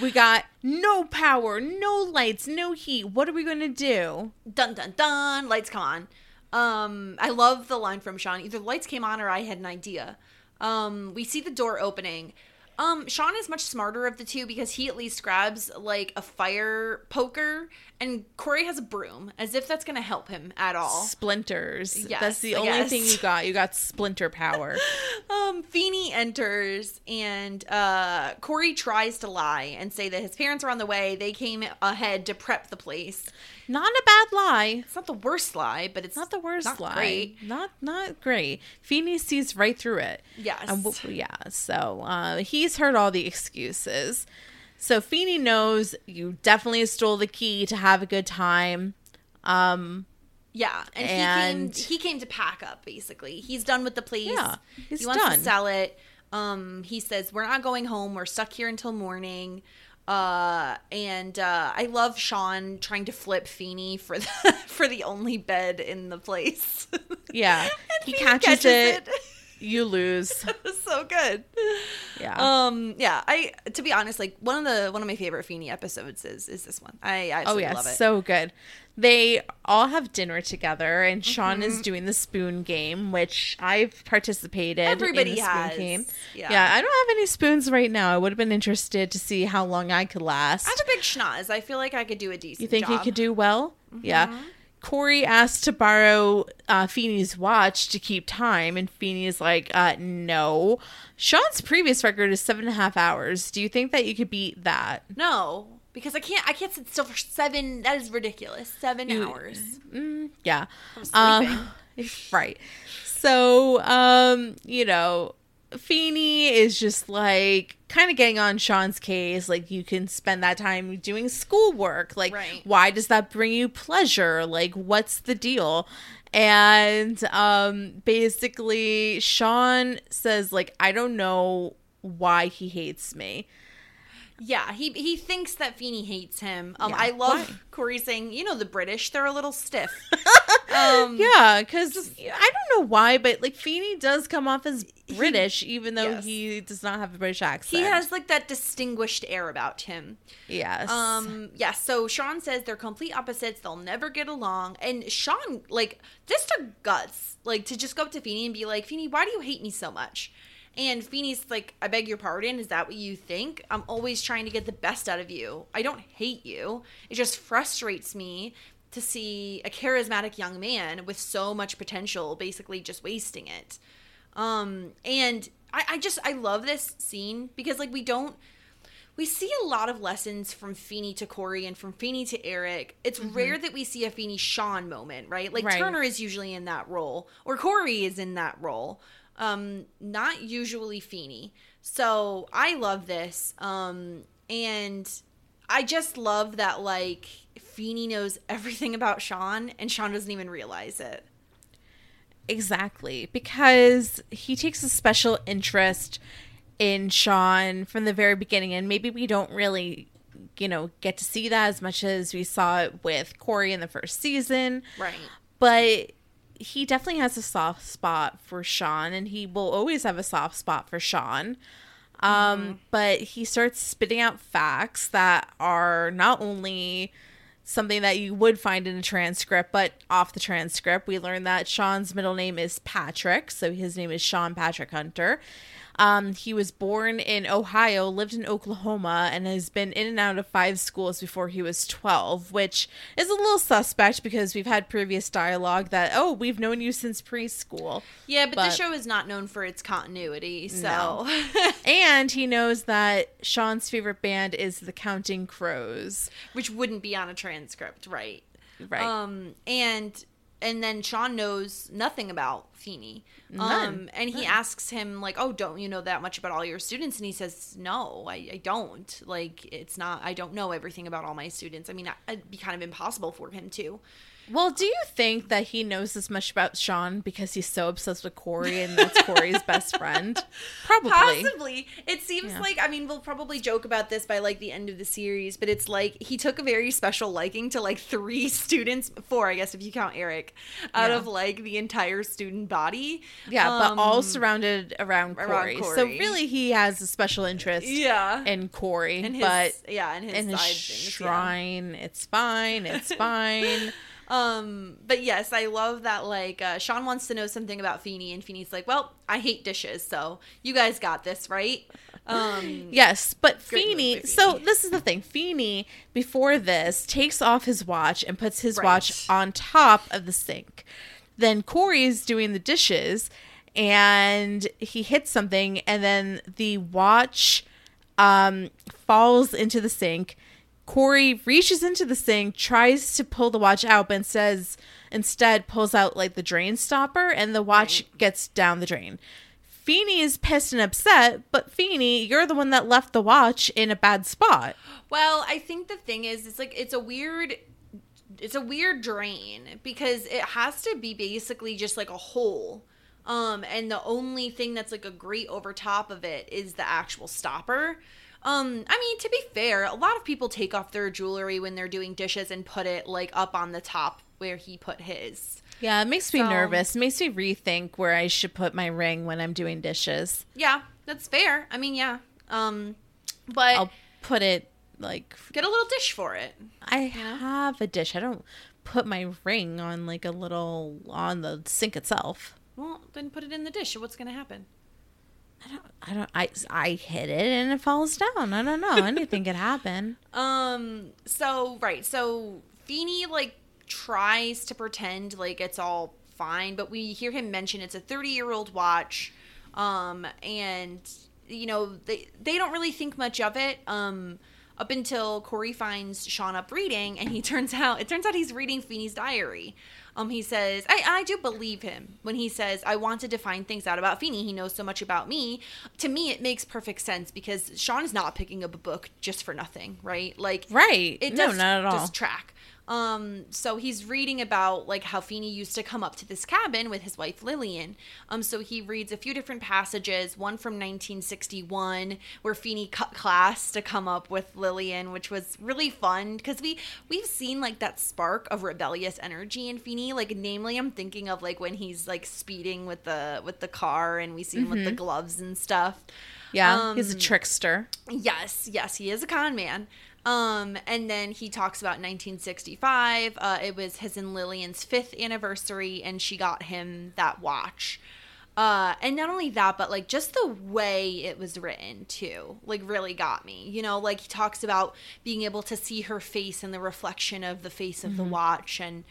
We got no power, no lights, no heat. What are we gonna do?
dun dun dun. Lights come on. Um, I love the line from Sean. Either the lights came on or I had an idea. Um, we see the door opening. Um, Sean is much smarter of the two because he at least grabs like a fire poker, and Corey has a broom, as if that's gonna help him at all.
Splinters.
Yes,
That's the
I
only
guess.
thing you got. You got splinter power.
Um, Feeny enters and uh, Corey tries to lie and say that his parents are on the way. They came ahead to prep the place.
Not a bad lie.
It's not the worst lie, but it's
Not the worst
not
lie.
Great.
Not not great. Feeny sees right through it.
Yes.
W- yeah. So uh, he's heard all the excuses. So Feeny knows you definitely stole the key to have a good time. Um,
Yeah, and,
And-
he came. He came to pack up. Basically, he's done with the place.
Yeah, he's
he wants
done.
to sell it. Um, he says we're not going home. We're stuck here until morning. Uh, and uh, I love Sean trying to flip Feeny for the for the only bed in the place.
yeah. he
Feeny
catches,
catches
it,
it.
You lose.
so good.
Yeah.
Um, yeah. I to be honest, like one of the one of my favorite Feeny episodes is is this one. I, I
Oh yeah,
love it.
so good. They all have dinner together, and Sean
Mm-hmm.
is doing the spoon game, which I've participated
Everybody
in the
has,
spoon game.
yeah.
I don't have any spoons right now. I would have been interested to see how long I could last.
I have a big schnoz. I feel like I could do a decent.
you think you
job. Mm-hmm.
could do well? Yeah. Corey asked to borrow uh, Feeny's watch to keep time, and Feeny's like, uh, no. Sean's previous record is seven and a half hours. Do you think that you could beat that?
No, because I can't. I can't sit still for seven. That is ridiculous. Seven hours.
Yeah.
sleeping.
Um, right. So, um, you know, Feeny is just like kind of getting on Sean's case. Like, you can spend that time doing schoolwork. Like,
Right.
why does that bring you pleasure? Like, what's the deal? And um, basically, Sean says, like, I don't know why he hates me.
Yeah, he he thinks that Feeny hates him. Um,
Yeah,
I love
why?
Corey saying, you know, the British, they're a little stiff. um,
Yeah, because I don't know why, but like Feeny does come off as British, even though
yes.
he does not have a British accent.
he has like that distinguished air about him.
yes.
Um, yeah, so Sean says they're complete opposites. They'll never get along. And Sean, like, this took guts, like, to just go up to Feeny and be like, Feeny, why do you hate me so much? And Feeny's like, I beg your pardon. Is that what you think? I'm always trying to get the best out of you. I don't hate you. It just frustrates me to see a charismatic young man with so much potential basically just wasting it. Um, and I, I just, I love this scene because, like, we don't we see a lot of lessons from Feeny to Corey and from Feeny to Eric. It's rare that we see a Feeny Sean moment, right? Like
Right.
Turner is usually in that role, or Corey is in that role. Um, not usually Feeny. So I love this. Um, and I just love that like Feeny knows everything about Sean and Sean doesn't even realize it.
Exactly, because he takes a special interest in Sean from the very beginning, and maybe we don't really, you know, get to see that as much as we saw it with Corey in the first season.
Right.
But he definitely has a soft spot for Sean, and he will always have a soft spot for Sean. Um, But he starts spitting out facts that are not only something that you would find in a transcript, but off the transcript, we learned that Sean's middle name is Patrick, so his name is Sean Patrick Hunter. Um, he was born in Ohio, lived in Oklahoma, and has been in and out of five schools before he was 12, which is a little suspect because we've had previous dialogue that, oh, we've known you since preschool.
Yeah, but, the show is not known for its continuity, so
No. And he knows that Sean's favorite band is the Counting Crows.
which wouldn't be on a transcript, right?
Right.
Um, and and then Sean knows nothing about Feeny. Um, and he asks him like, "Oh, don't you know that much about all your students?" And he says, "No, I, I don't. Like, it's not. I don't know everything about all my students. I mean, I- it'd be kind of impossible for him to."
Well, do you think that he knows as much about Sean because he's so obsessed with Corey and that's Corey's best friend? Probably.
Possibly. It seems
Yeah.
like I mean we'll probably joke about this by like the end of the series, but it's like he took a very special liking to like three students, four I guess if you count Eric, out
Yeah.
of like the entire student body.
Yeah, but all
Um,
surrounded around Corey.
around
So really, he has a special interest
yeah.
in Corey.
and his
but
yeah, and his,
in his
things, yeah.
shrine, it's fine. It's fine.
Um, but yes, I love that. Like, uh, Sean wants to know something about Feeny, and Feeny's like, "Well, I hate dishes, so you guys got this, right?" Um,
Yes, but Feeny. So this is the thing. Feeny before this takes off his watch and puts his
Right.
watch on top of the sink. Then Corey's doing the dishes, and he hits something, and then the watch um, falls into the sink. Corey reaches into the sink, tries to pull the watch out, but says instead pulls out like the drain stopper, and the watch gets down the drain. Feeny is pissed and upset, but Feeny, you're the one that left the watch in a bad spot.
Well, I think the thing is, it's like it's a weird, it's a weird drain because it has to be basically just like a hole, um, and the only thing that's like a grate over top of it is the actual stopper. Um, I mean, to be fair, a lot of people take off their jewelry when they're doing dishes and put it like up on the top where he put his.
Yeah, it makes me
So-
nervous. It makes me rethink where I should put my ring when I'm doing dishes.
Yeah, that's fair. I mean, yeah. Um, but
I'll put it like
get a little dish for it.
I have a dish. I don't put my ring on like a little on the sink itself.
Well, then put it in the dish. What's gonna happen?
I don't. I don't I hit it and it falls down. I don't know. Anything could happen.
Um. So right. So Feeny like tries to pretend like it's all fine, but we hear him mention it's a 30 year old watch. Um. And you know they they don't really think much of it. Um. Up until Corey finds Sean up reading, and he turns out it turns out he's reading Feeny's diary. Um, he says, I, I do believe him when he says, I wanted to find things out about Feeny. He knows so much about me. To me, it makes perfect sense because Sean is not picking up a book just for nothing, right? Like,
Right.
It
No,
does
not at all.
just track. Um, so he's reading about like how Feeny used to come up to this cabin with his wife Lillian. Um, so he reads a few different passages, one from 1961 where Feeny cut class to come up with Lillian, which was really fun because we we've seen like that spark of rebellious energy in Feeny. Like namely, I'm thinking of like when he's like speeding with the with the car and we see him with the gloves and stuff.
Yeah, he's a
Um,
trickster.
Yes, yes, he is a con man. Um, and then he talks about 1965. Uh, it was his and Lillian's fifth anniversary, and she got him that watch. Uh, and not only that, but like just the way it was written too, like really got me. You know, like he talks about being able to see her face in the reflection of the face of the watch, and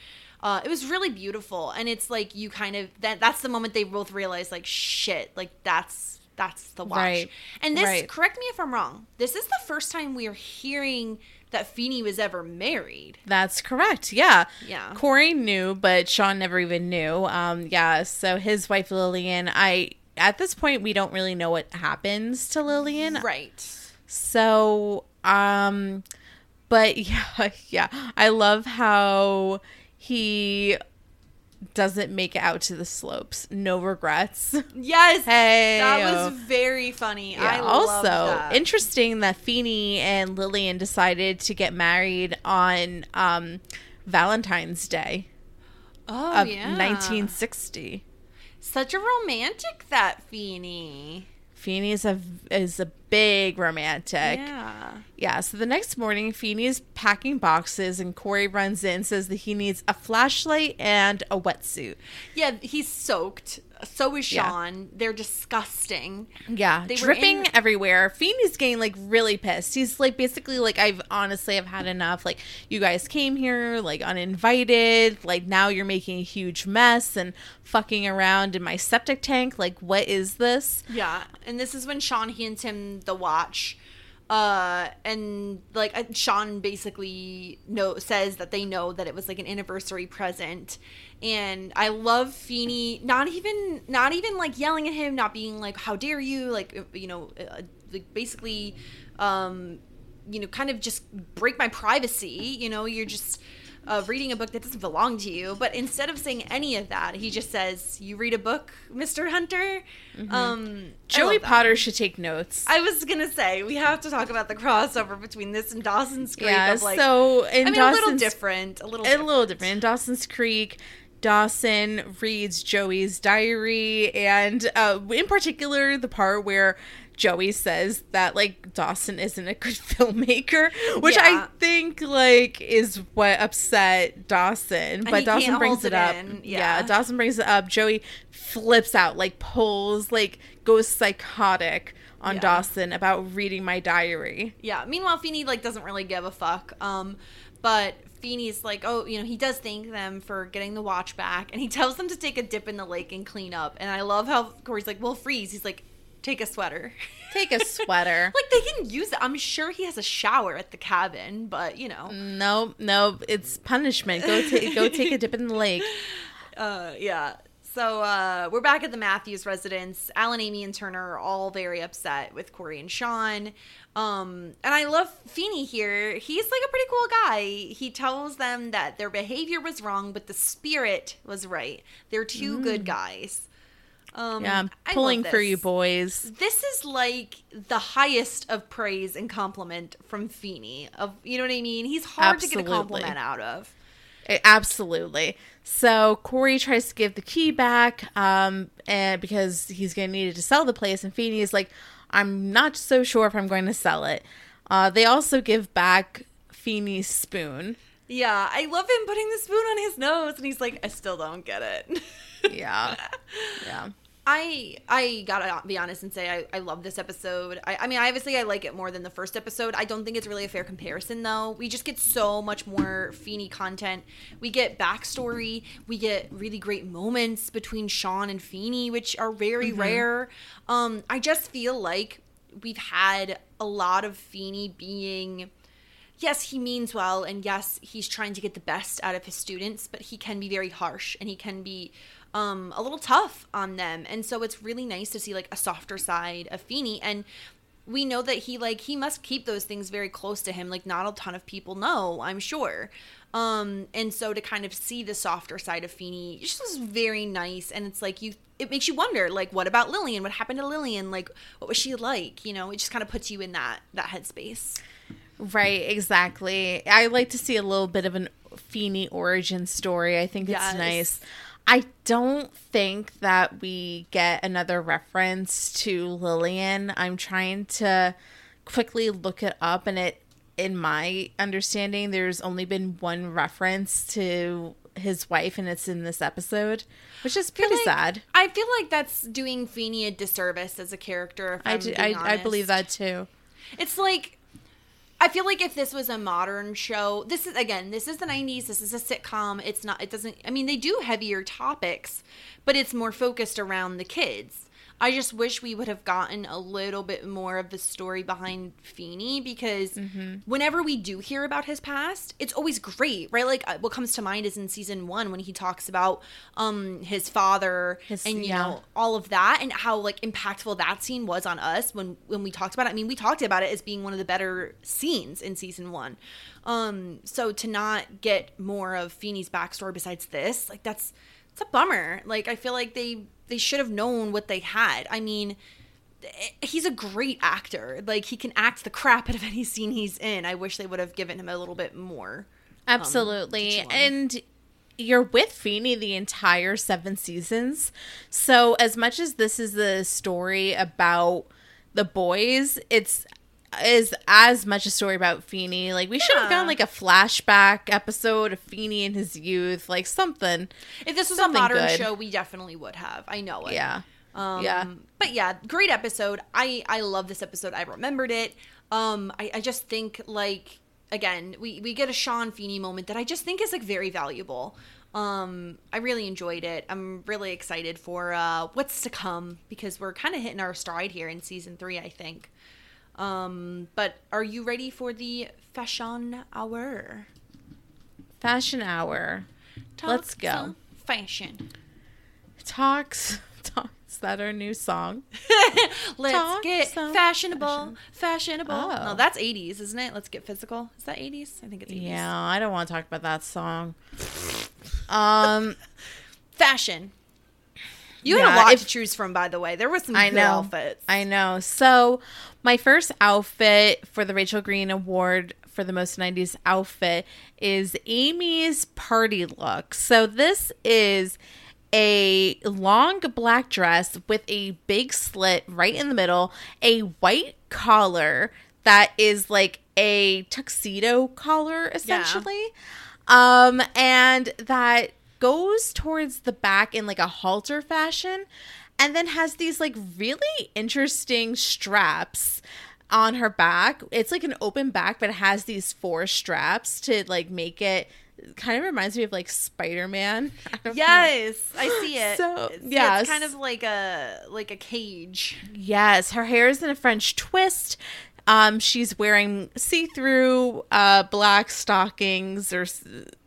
uh, it was really beautiful. And it's like you kind of that that's the moment they both realize like shit, like that's that's the watch.
Right.
And this,
Right.
correct me if I'm wrong, this is the first time we are hearing that Feeny was ever married.
That's correct. Yeah.
Yeah.
Corey knew, but Sean never even knew. Um, yeah. So his wife Lillian, I at this point we don't really know what happens to Lillian.
Right.
So, um, but yeah, yeah, I love how he doesn't make it out to the slopes. No regrets.
Yes.
Hey.
That was very funny. I
Yeah.
love
also,
that.
interesting that Feeny and Lillian decided to get married on um, Valentine's Day
oh,
of
yeah.
1960.
Such a romantic, that Feeny.
Feeny is a is a big romantic.
Yeah.
Yeah, so the next morning, Feeny's packing boxes, and Corey runs in, says that he needs a flashlight and a wetsuit.
Yeah, he's soaked. So is
Yeah.
Sean. They're disgusting.
Yeah,
They
dripping
in-
everywhere. Feeny's getting like really pissed. He's like basically like I've honestly I've had enough. Like you guys came here like uninvited. Like now you're making a huge mess and fucking around in my septic tank. Like what is this?
Yeah, and this is when Sean hands him the watch, uh, and like Sean basically know says that they know that it was like an anniversary present, and I love Feeny not even not even like yelling at him, not being like how dare you, like uh, you know, uh, like basically, um, you know, kind of just break my privacy. You know, you're just. Uh, reading a book that doesn't belong to you, but instead of saying any of that, he just says, "You read a book, Mister Hunter." Um,
Mm-hmm. Joey. Potter should take notes.
I was gonna say we have to talk about the crossover between this and Dawson's Creek.
yeah,
of like,
so in
I mean, a little different, a little,
a little different. In Dawson's Creek, Dawson reads Joey's diary, and uh, in particular, the part where Joey says that like Dawson isn't a good filmmaker, which I think like is what upset Dawson. But
he
Dawson brings it
it
up. Yeah.
yeah.
Dawson brings it up. Joey flips out, like pulls, like goes psychotic on
Yeah.
Dawson about reading my diary.
Yeah. Meanwhile, Feeny like doesn't really give a fuck. Um, but Feeny's like, oh, you know, he does thank them for getting the watch back, and he tells them to take a dip in the lake and clean up. And I love how Corey's like, "We'll freeze." He's like, "Take a sweater."
Take a sweater.
like they can use it. I'm sure he has a shower at the cabin, but you know,
No, no, it's punishment. Go take go take a dip in the lake.
Uh, yeah. So uh, we're back at the Matthews residence. Alan, Amy, and Turner are all very upset with Corey and Sean. Um, and I love Feeny here. He's like a pretty cool guy. He tells them that their behavior was wrong, but the spirit was right. They're two good guys. Um,
Yeah, I'm pulling for you boys.
This is like the highest of praise and compliment from Feeny. Of you know what I mean? He's hard to get a compliment out of.
Absolutely. So Corey tries to give the key back, um, and because he's gonna need it to sell the place, and Feeny is like, "I'm not so sure if I'm going to sell it." Uh, they also give back Feeny's spoon.
Yeah, I love him putting the spoon on his nose, and he's like, I still don't get it.
Yeah, yeah.
I I gotta be honest and say I, I love this episode. I, I mean, obviously I like it more than the first episode. I don't think it's really a fair comparison though. We just get so much more Feeny content. We get backstory. We get really great moments between Sean and Feeny, which are very rare. Um, I just feel like we've had a lot of Feeny being yes, he means well, and yes, he's trying to get the best out of his students, but he can be very harsh and he can be um, a little tough on them. And so it's really nice to see like a softer side of Feeny. And we know that he like he must keep those things very close to him. Like not a ton of people know, I'm sure. Um, and so to kind of see the softer side of Feeny just was very nice. And it's like you it makes you wonder, like, what about Lillian? What happened to Lillian? Like, what was she like? You know, it just kind of puts you in that that headspace.
Right, exactly. I like to see a little bit of an Feeny origin story. I think it's
Yes.
nice. I don't think that we get another reference to Lillian. I'm trying to quickly look it up and it in my understanding there's only been one reference to his wife and it's in this episode, which is pretty
like-
sad.
I feel like that's doing Feeny a disservice as a character.
I, do, I, I believe that too.
It's like I feel like if this was a modern show, this is again, this is the 90s, this is a sitcom. It's not it doesn't I mean they do heavier topics, but it's more focused around the kids. I just wish we would have gotten a little bit more of the story behind Feeny because whenever we do hear about his past, it's always great, right? Like uh, what comes to mind is in season 1 when he talks about um his father
His-
and you
yeah.
know all of that and how like impactful that scene was on us when when we talked about it. I mean, we talked about it as being one of the better scenes in season one. Um, so to not get more of Feeny's backstory besides this, like that's it's a bummer. Like I feel like they they should have known what they had. I mean, eh, he's a great actor. Like he can act the crap out of any scene he's in. I wish they would have given him a little bit more.
Absolutely.
to chew on.
and you're with Feeny the entire seven seasons. So as much as this is the story about the boys, it's is as much a story about Feeny. Like we should have
Yeah.
done like a flashback episode of Feeny in his youth, like something.
If this was a modern
good.
show, we definitely would have. I know it.
Yeah.
Um,
Yeah.
But yeah, great episode. I I love this episode. I remembered it. Um, I, I just think like again, we we get a Sean Feeny moment that I just think is like very valuable. Um, I really enjoyed it. I'm really excited for uh what's to come because we're kind of hitting our stride here in season three. I think. Um, but are you ready for the fashion hour?
Fashion hour. Let's go.
Fashion.
Talks talks that our new song.
Let's
Talk
get fashionable. Fashionable.
Oh.
No, that's 80s, isn't it? Let's get physical. Is that 80s? I think it's 80s.
Yeah, I don't want to talk about that song. Um
Fashion. You had a lot
if-
to choose from, by the way. There was some
I know.
outfits.
I know. So, my first outfit for the Rachel Green Award for the most 90s outfit is Amy's party look. So, this is a long black dress with a big slit right in the middle, a white collar that is like a tuxedo collar essentially. Um and that goes towards the back in like a halter fashion and then has these like really interesting straps on her back. It's like an open back, but it has these four straps to like make it kind of reminds me of like Spider-Man. I don't know.
Yes, I see it.
So,
yeah, it's kind of like a like a cage.
Yes, her hair is in a French twist. Um, she's wearing see-through uh, black stockings or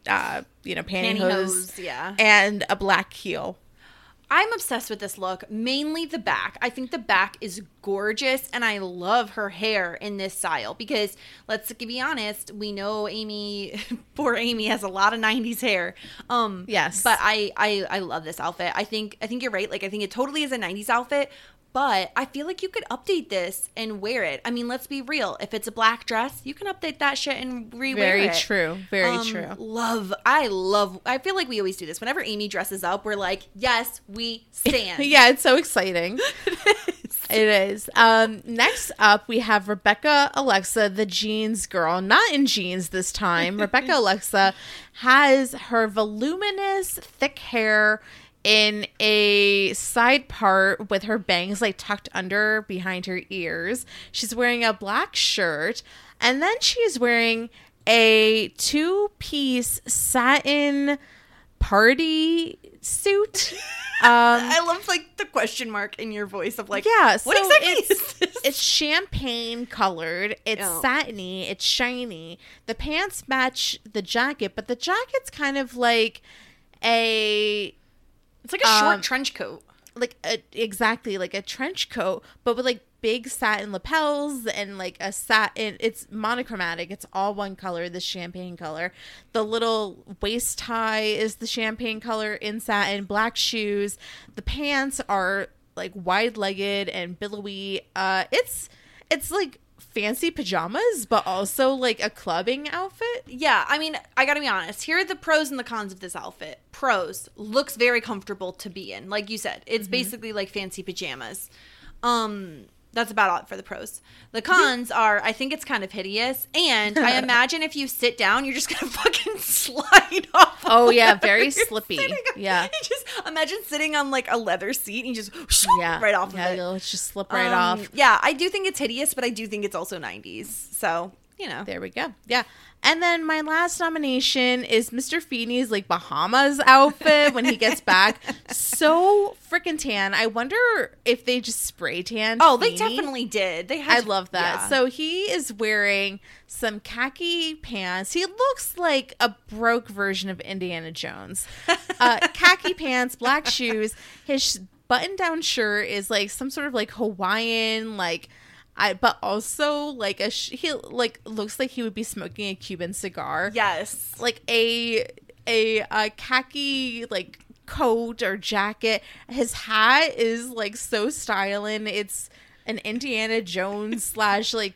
uh, you know pantyhose,
Pantyhose, yeah.
and a black heel.
I'm obsessed with this look, mainly the back. I think the back is gorgeous and I love her hair in this style because let's be honest, we know Amy poor Amy has a lot of 90s hair. Um
Yes.
but I I I love this outfit. I think I think you're right. Like I think it totally is a 90s outfit, but I feel like you could update this and wear it. I mean, let's be real. If it's a black dress, you can update that shit and rewear
Very
it.
Very true. Very
Um,
true.
Love. I love. I feel like we always do this. Whenever Amy dresses up, we're like, yes, we stand.
yeah, it's so exciting. It is. Um, next up, we have Rebecca Alexa, the jeans girl. Not in jeans this time. Rebecca Alexa has her voluminous, thick hair in a side part with her bangs like tucked under behind her ears. She's wearing a black shirt, and then she is wearing a two piece satin party suit. Um,
I love like the question mark in your voice of like,
Yeah,
what exactly
it's-
is this?
it's champagne colored. It's
Yeah.
satiny. It's shiny. The pants match the jacket, but the jacket's kind of like a
It's like a short
Um,
trench coat.
like a, exactly like a trench coat, but with like big satin lapels and like a satin. It's monochromatic. It's all one color, the champagne color. The little waist tie is the champagne color in satin. Black shoes. The pants are like wide legged and billowy. Uh, it's it's like fancy pajamas, but also like a clubbing outfit.
Yeah, I mean, I gotta be honest. Here are the pros and the cons of this outfit. Pros looks very comfortable to be in. Like you said, it's basically like fancy pajamas. Um, that's about it for the pros. The cons are, I think it's kind of hideous, and I imagine if you sit down, you're just gonna fucking slide off.
Oh yeah, very slippy. Yeah.
Just imagine sitting on like a leather seat and you just
Yeah,
right off
yeah,
of it.
just slip right
Um,
off.
Yeah, I do think it's hideous, but I do think it's also 90s. So, you know.
There we go. Yeah. And then my last nomination is Mr. Feeny's like Bahamas outfit when he gets back. So freaking tan. I wonder if they just spray tan.
Oh, they definitely did. They
I love that.
yeah.
So he is wearing some khaki pants. He looks like a broke version of Indiana Jones. Uh, khaki pants, black shoes. His button down shirt is like some sort of like Hawaiian, like, I, but also like a sh- he like looks like he would be smoking a Cuban cigar.
yes.
like a a, a khaki like coat or jacket. His hat is like so styling. It's an Indiana Jones slash like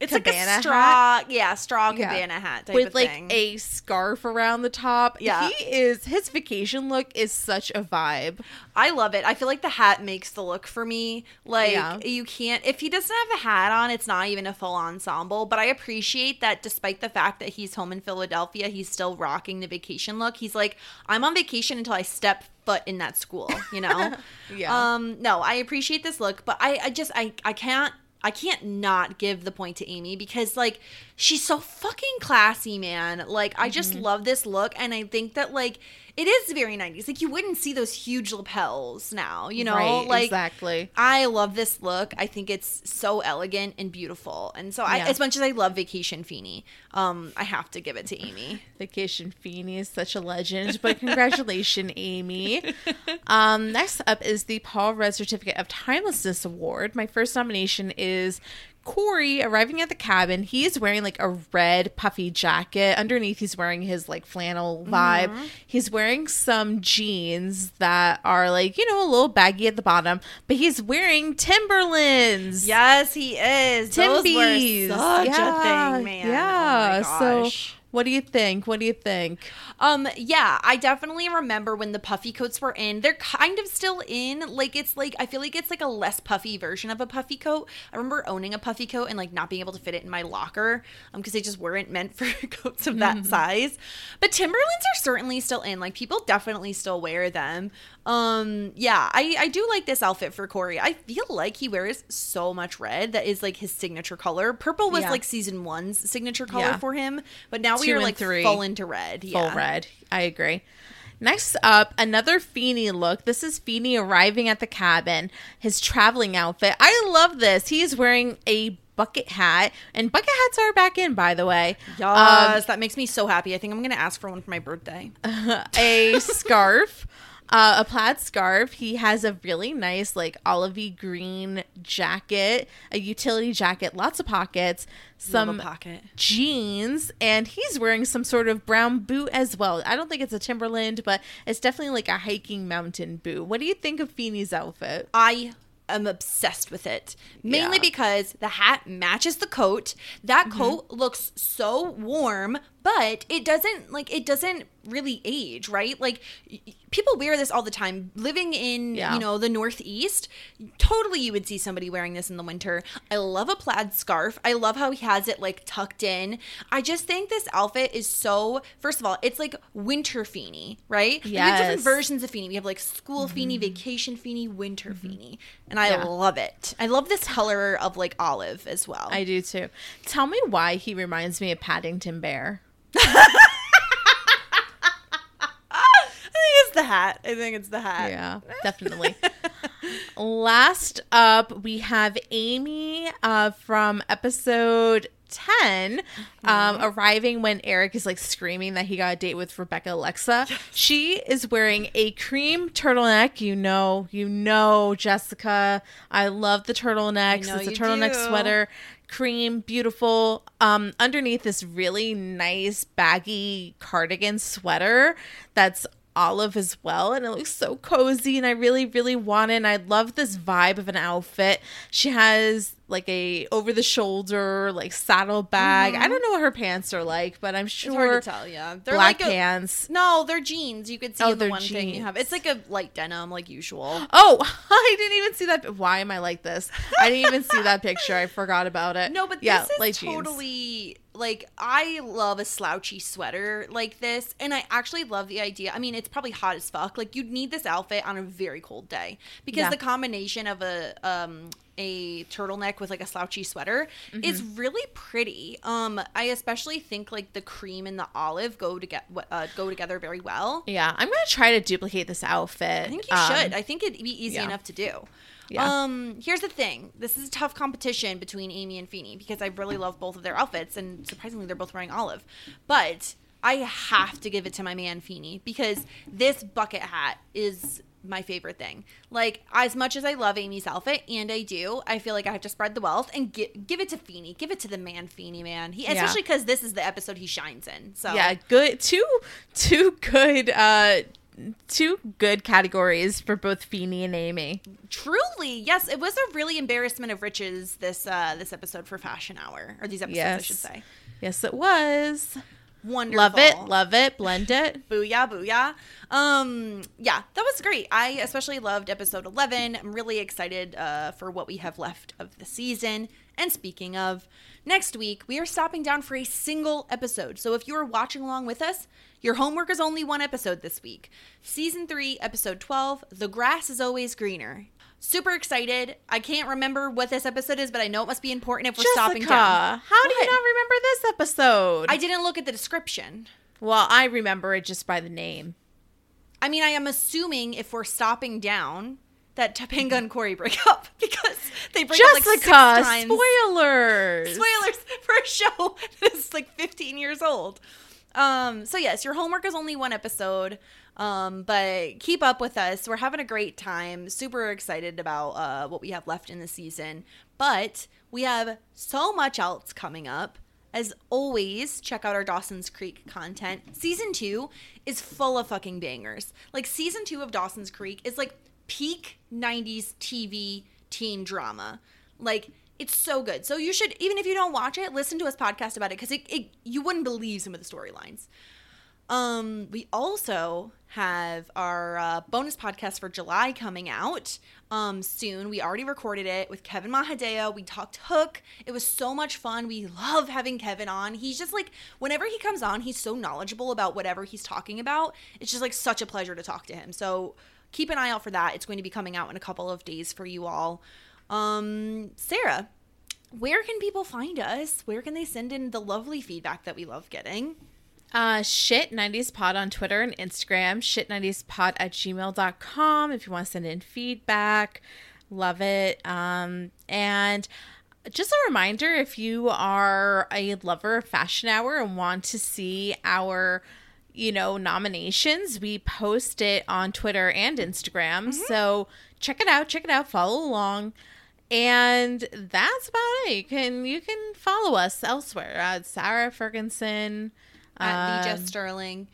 It's like a straw,
hat
yeah, straw
Yeah.
cabana hat type
with like
thing.
a scarf around the top.
Yeah.
he is his vacation look is such a vibe.
I love it. I feel like the hat makes the look for me. Like
Yeah.
you can't if he doesn't have a hat on, it's not even a full ensemble. But I appreciate that despite the fact that he's home in Philadelphia, he's still rocking the vacation look. He's like, I'm on vacation until I step foot in that school, you know?
Yeah.
Um, no, I appreciate this look, but I, I just I I can't I can't not give the point to Amy because like she's so fucking classy, man. Like I just
Mm-hmm.
love this look and I think that like it is very 90s. Like you wouldn't see those huge lapels now, you know?
Right,
like
exactly.
I love this look. I think it's so elegant and beautiful. And so I
Yeah.
as much as I love Vacation Feeny, um I have to give it to Amy.
Vacation Feeny is such a legend, but congratulations, Amy. Um, next up is the Paul Rudd Certificate of Timelessness Award. My first nomination is Corey arriving at the cabin. He is wearing like a red puffy jacket. Underneath, he's wearing his like flannel mm-hmm. vibe. He's wearing some jeans that are like, you know, a little baggy at the bottom, but he's wearing Timberlands.
Yes, he is. Those were
Timbies.
such
yeah,
a thing, man.
Oh yeah.
Oh my
so. What do you think? What do you think?
Um, yeah, I definitely remember when the puffy coats were in. They're kind of still in. Like it's like I feel like it's like a less puffy version of a puffy coat. I remember owning a puffy coat and like not being able to fit it in my locker um because they just weren't meant for coats of that size. But Timberlands are certainly still in. Like people definitely still wear them. Um, yeah, I I do like this outfit for Corey. I feel like he wears so much red that is like his signature color. Purple was
Yeah.
like season one's signature color
Yeah.
for him, but now we are like
three.
full into red.
full
yeah.
red. I agree. Next up, another Feeny look. This is Feeny arriving at the cabin. His traveling outfit. I love this. He is wearing a bucket hat, and bucket hats are back in, by the way.
Yes, that makes me so happy. I think I'm gonna ask for one for my birthday.
a scarf, uh, a plaid scarf. He has a really nice, like olivey green jacket, a utility jacket, lots of pockets, some
pocket.
jeans, and he's wearing some sort of brown boot as well. I don't think it's a Timberland, but it's definitely like a hiking mountain boot. What do you think of Feeny's outfit?
I am obsessed with it. Mainly
Yeah.
because the hat matches the coat. That
Mm-hmm.
coat looks so warm, but it doesn't like it doesn't really age, right? Like people wear this all the time. Living in,
Yeah.
you know, the northeast, totally you would see somebody wearing this in the winter. I love a plaid scarf. I love how he has it like tucked in. I just think this outfit is so first of all, it's like winter feeny, right? We have different versions of feeny. We have like school mm-hmm. feeny, vacation feeny, winter mm-hmm. feeny. And I
Yeah.
love it. I love this color of like olive as well.
I do too. Tell me why he reminds me of Paddington Bear.
I think it's the hat. I think it's the hat.
Yeah, definitely. Last up, we have Amy uh, from episode 10 um, arriving when Eric is like screaming that he got a date with Rebecca Alexa. She is wearing a cream turtleneck. You know, you know, Jessica. I love the turtlenecks. It's a turtleneck
do.
sweater. Cream, beautiful. Um, underneath this really nice baggy cardigan sweater that's olive as well and it looks so cozy and I really really want it and I love this vibe of an outfit. She has like a over the shoulder like saddle bag. I don't know what her pants are like, but I'm sure
Mm-hmm. It's hard to tell, yeah. They're
black
like a-
pants.
No, they're jeans. You could see
Oh,
in the one thing you have. It's like a light denim, like usual.
Oh, I didn't even see that. Why am I like this? I didn't even see that picture. I forgot about it.
No, but
yeah,
this is
light jeans.
totally like I love a slouchy sweater like this, and I actually love the idea. I mean, it's probably hot as fuck. Like you'd need this outfit on a very cold day because
Yeah.
the combination of a um a turtleneck with like a slouchy sweater is
Mm-hmm.
really pretty. Um, I especially think like the cream and the olive go to get uh, go together very well.
Yeah, I'm gonna try to duplicate this outfit.
I think you
Um,
should. I think it'd be easy
yeah.
enough to do.
Yeah.
Um, here's the thing. This is a tough competition between Amy and Feeny because I really love both of their outfits, and surprisingly, they're both wearing olive. But I have to give it to my man Feeny because this bucket hat is my favorite thing. Like as much as I love Amy's outfit, and I do, I feel like I have to spread the wealth and gi- give it to Feeny. Give it to the man Feeny, man. He, especially because this is the episode he shines in. So
Yeah, good. Two, two good. uh Two good categories for both Feeny and Amy.
Truly, yes, it was a really embarrassment of riches this uh this episode for Fashion Hour or these episodes, I should say.
Yes, it was.
Wonderful,
Love it. Love it. Blend it.
booyah, booyah. Um, yeah, that was great. I especially loved episode eleven. I'm really excited uh, for what we have left of the season. And speaking of, next week we are stopping down for a single episode. So if you are watching along with us, your homework is only one episode this week. Season three, episode twelve. The grass is always greener. Super excited. I can't remember what this episode is, but I know it must be important if we're stopping
Jessica,
down.
how do you not remember this episode?
I didn't look at the description.
well, I remember it just by the name.
I mean, I am assuming if we're stopping down that Topanga and Corey break up because they break up like six times.
spoilers.
Spoilers for a show that is like 15 years old. Um, so yes, your homework is only one episode. Um, but keep up with us. We're having a great time. Super excited about uh, what we have left in the season. But we have so much else coming up. As always, check out our Dawson's Creek content. Season two is full of fucking bangers. Like season two of Dawson's Creek is like peak 90s TV teen drama. Like it's so good. So you should even if you don't watch it, listen to us podcast about it because it, it you wouldn't believe some of the storylines. Um, we also have our uh, bonus podcast for July coming out um, soon. We already recorded it with Kevin Mahadeo. We talked Hook. It was so much fun. We love having Kevin on. He's just like, whenever he comes on, he's so knowledgeable about whatever he's talking about. It's just like such a pleasure to talk to him. So keep an eye out for that. It's going to be coming out in a couple of days for you all. Um, Sarah, where can people find us? Where can they send in the lovely feedback that we love getting?
Uh, shit 90s pod on Twitter and Instagram, shit 90s pod at gmail.com if you want to send in feedback. Love it. Um, and just a reminder if you are a lover of Fashion Hour and want to see our you know nominations we post it on twitter and instagram so check it out check it out follow along and that's about it you can you can follow us elsewhere uh, sarah ferguson
At
um,
Sterling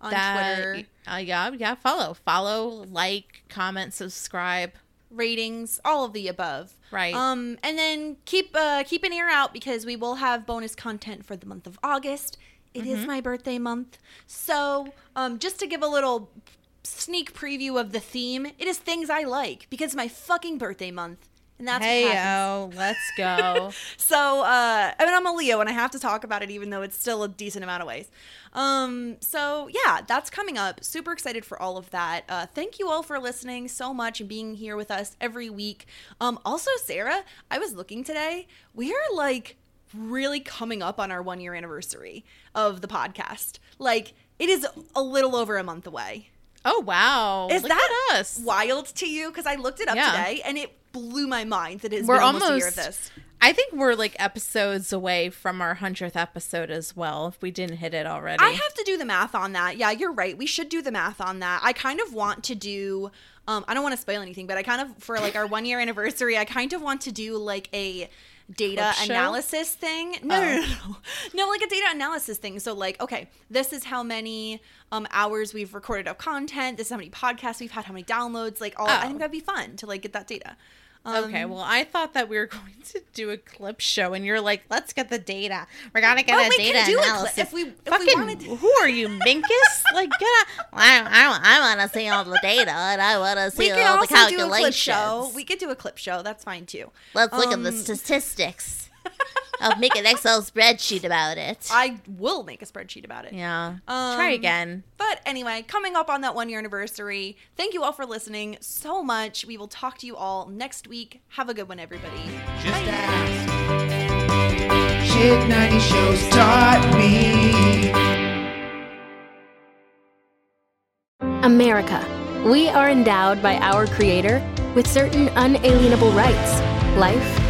on
that
Twitter.
uh, yeah yeah follow follow like comment subscribe
ratings, all of the above.
Right.
Um, and then keep uh, keep an ear out because we will have bonus content for the month of August. It is
Mm-hmm.
my birthday month, so um, just to give a little sneak preview of the theme, it is things I like because my fucking birthday month, and that's
hey yo let's go
So, uh, I mean, I'm a Leo and I have to talk about it even though it's still a decent amount of ways. Um, so yeah, that's coming up. Super excited for all of that. Uh, thank you all for listening so much and being here with us every week. Um, also, Sarah, I was looking today. We are like really coming up on our one year anniversary of the podcast. Like, it is a little over a month away.
oh wow
Is
Look
that
at Yes.
wild to you? Because I looked it up
Yeah.
today and it blew my mind that it's
We're
been almost, a year of this.
I think we're like episodes away from our 100th episode as well, if we didn't hit it already.
I have to do the math on that. Yeah, you're right. We should do the math on that. I kind of want to do. Um, I don't want to spoil anything, but I kind of for like our one year anniversary, I kind of want to do like a data analysis thing. No, no, no,
Oh.
no, no, like a data analysis thing. So like, okay, this is how many um hours we've recorded of content. This is how many podcasts we've had, how many downloads. Like, all I
Oh.
think that'd be fun to like get that data. Um,
Okay, well, I thought that we were going to do a clip show, and you're like, "Let's get the data. We're gonna get
Well,
a
we can
data
do a clip if we- if we
Fucking,
wanted to.
who are you, Minkus? like, get out! I, I, I want to see all the data, and I want to see all the
also do a clip show. We could do a clip show. That's fine too.
Let's look at the
Um,
statistics. I'll make an Excel spreadsheet about it.
I will make a spreadsheet about it.
yeah,
Um,
try again.
But anyway, coming up on that one year anniversary, thank you all for listening so much. We will talk to you all next week. Have a good one, everybody.
Just ask. Shit 90 shows taught me.
America. We are endowed by our Creator with certain unalienable rights life,